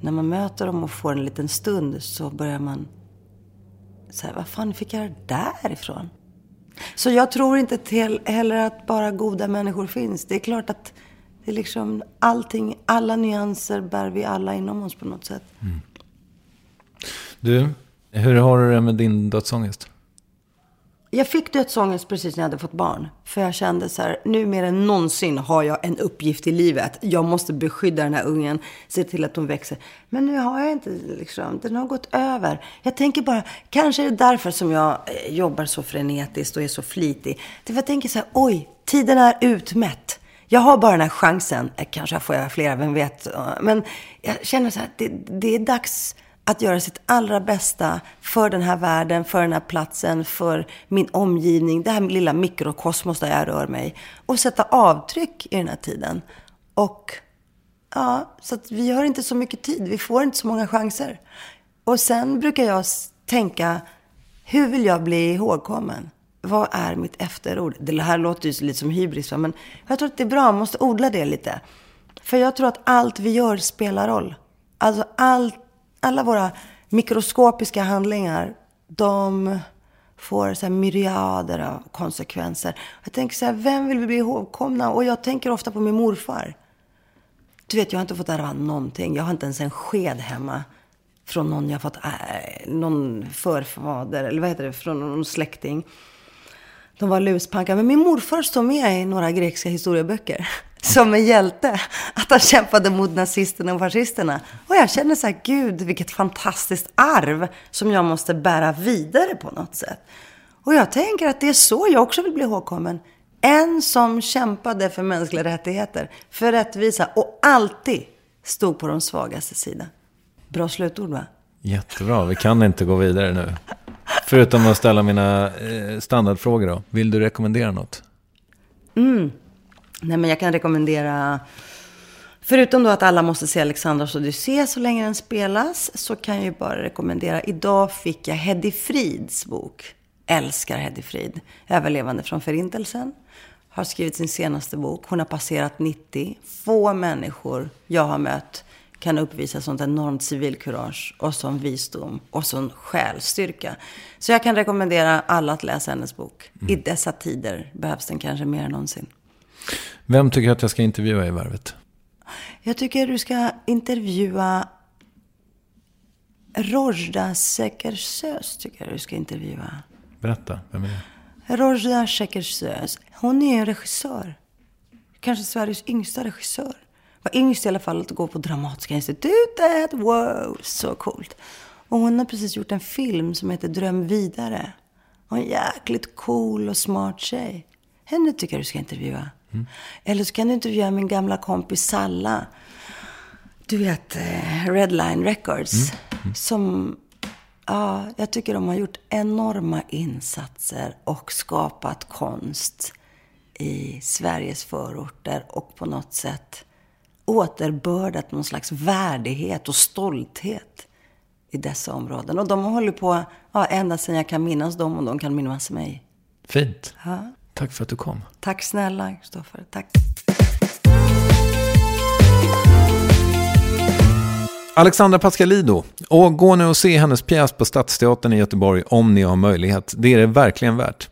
när man möter dem och får en liten stund så börjar man så här, vad fan fick jag det där ifrån? Så jag tror inte till, heller att bara goda människor finns. Det är klart att det är liksom allting, alla nyanser bär vi alla inom oss på något sätt. Mm. Du, hur har du det med din dödsångest? Jag fick dödsångest precis när jag hade fått barn. För jag kände så här, nu mer än någonsin har jag en uppgift i livet. Jag måste beskydda den här ungen, se till att hon växer. Men nu har jag inte, liksom, den har gått över. Jag tänker bara, kanske är det därför som jag eh, jobbar så frenetiskt och är så flitig. Det för jag tänker så här, oj, tiden är utmätt. Jag har bara den här chansen. Eh, kanske får jag flera, vem vet. Eh, men jag känner så här, det, det är dags att göra sitt allra bästa för den här världen, för den här platsen, för min omgivning, det här lilla mikrokosmos där jag rör mig. Och sätta avtryck i den här tiden. Och ja, så att vi har inte så mycket tid, vi får inte så många chanser. Och sen brukar jag tänka, hur vill jag bli ihågkommen? Vad är mitt efterord? Det här låter ju lite som hybris, men jag tror att det är bra, man måste odla det lite. För jag tror att allt vi gör spelar roll. Alltså allt, alla våra mikroskopiska handlingar, de får så här myriader av konsekvenser. Jag tänker så här, vem vill vi bli ihågkomna? Och jag tänker ofta på min morfar. Du vet, jag har inte fått ärva någonting. Jag har inte ens en sked hemma. Från någon jag fått, äh, någon förfader, eller vad heter det, från någon släkting. De var luspanka. Men min morfar står med i några grekiska historieböcker. Som en hjälte. Att han kämpade mot nazisterna och fascisterna. Och jag känner så här, gud vilket fantastiskt arv. Som jag måste bära vidare på något sätt. Och jag tänker att det är så jag också vill bli ihågkommen. En som kämpade för mänskliga rättigheter. För rättvisa. Och alltid stod på de svagaste sida. Bra slutord va? Jättebra, vi kan inte gå vidare nu. Förutom att ställa mina eh, standardfrågor då. Vill du rekommendera något? Nej, men jag kan rekommendera... Förutom då att alla måste se Alexandras Odyssé så länge den spelas, så kan jag ju bara rekommendera. Idag fick jag Heddy Frids bok. Älskar Heddy Frid. Överlevande från Förintelsen. Har skrivit sin senaste bok. Hon har passerat 90. Få människor jag har mött kan uppvisa sånt enormt civilkurage och sån visdom och sån själstyrka. Så jag kan rekommendera alla att läsa hennes bok. I dessa tider behövs den kanske mer än någonsin. Vem tycker att jag ska intervjua i Värvet? Jag tycker du ska intervjua Rojda Sekersöz. Tycker jag du ska intervjua. Berätta, vem är det? Rojda Sekersöz. Hon är en regissör. Kanske Sveriges yngsta regissör. Var yngst i alla fall att gå på Dramatiska institutet. Wow, så coolt. Och hon har precis gjort en film som heter Dröm vidare. Och en jäkligt cool och smart tjej. Henne tycker jag du ska intervjua. Eller så kan du intervjua min gamla kompis Salla. Du vet, eh, Redline Records. Som, ja, jag tycker de har gjort enorma insatser och skapat konst i Sveriges förorter och på något sätt återbördat någon slags värdighet och stolthet i dessa områden. Och de har hållit på ja, ända sedan jag kan minnas dem och de kan minnas mig. Fint. Ja. Tack för att du kom. Tack snälla, Kristoffer. Tack. Alexandra Pascalido. Och gå nu och se hennes pjäs på Stadsteatern i Göteborg om ni har möjlighet. Det är det verkligen värt.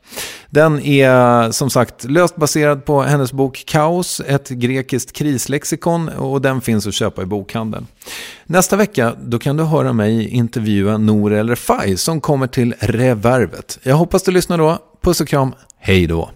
Den är som sagt löst baserad på hennes bok Kaos, ett grekiskt krislexikon och den finns att köpa i bokhandeln. Nästa vecka då kan du höra mig intervjua Nour El Refai som kommer till Revervet. Jag hoppas du lyssnar då. Puss och kram, hej då!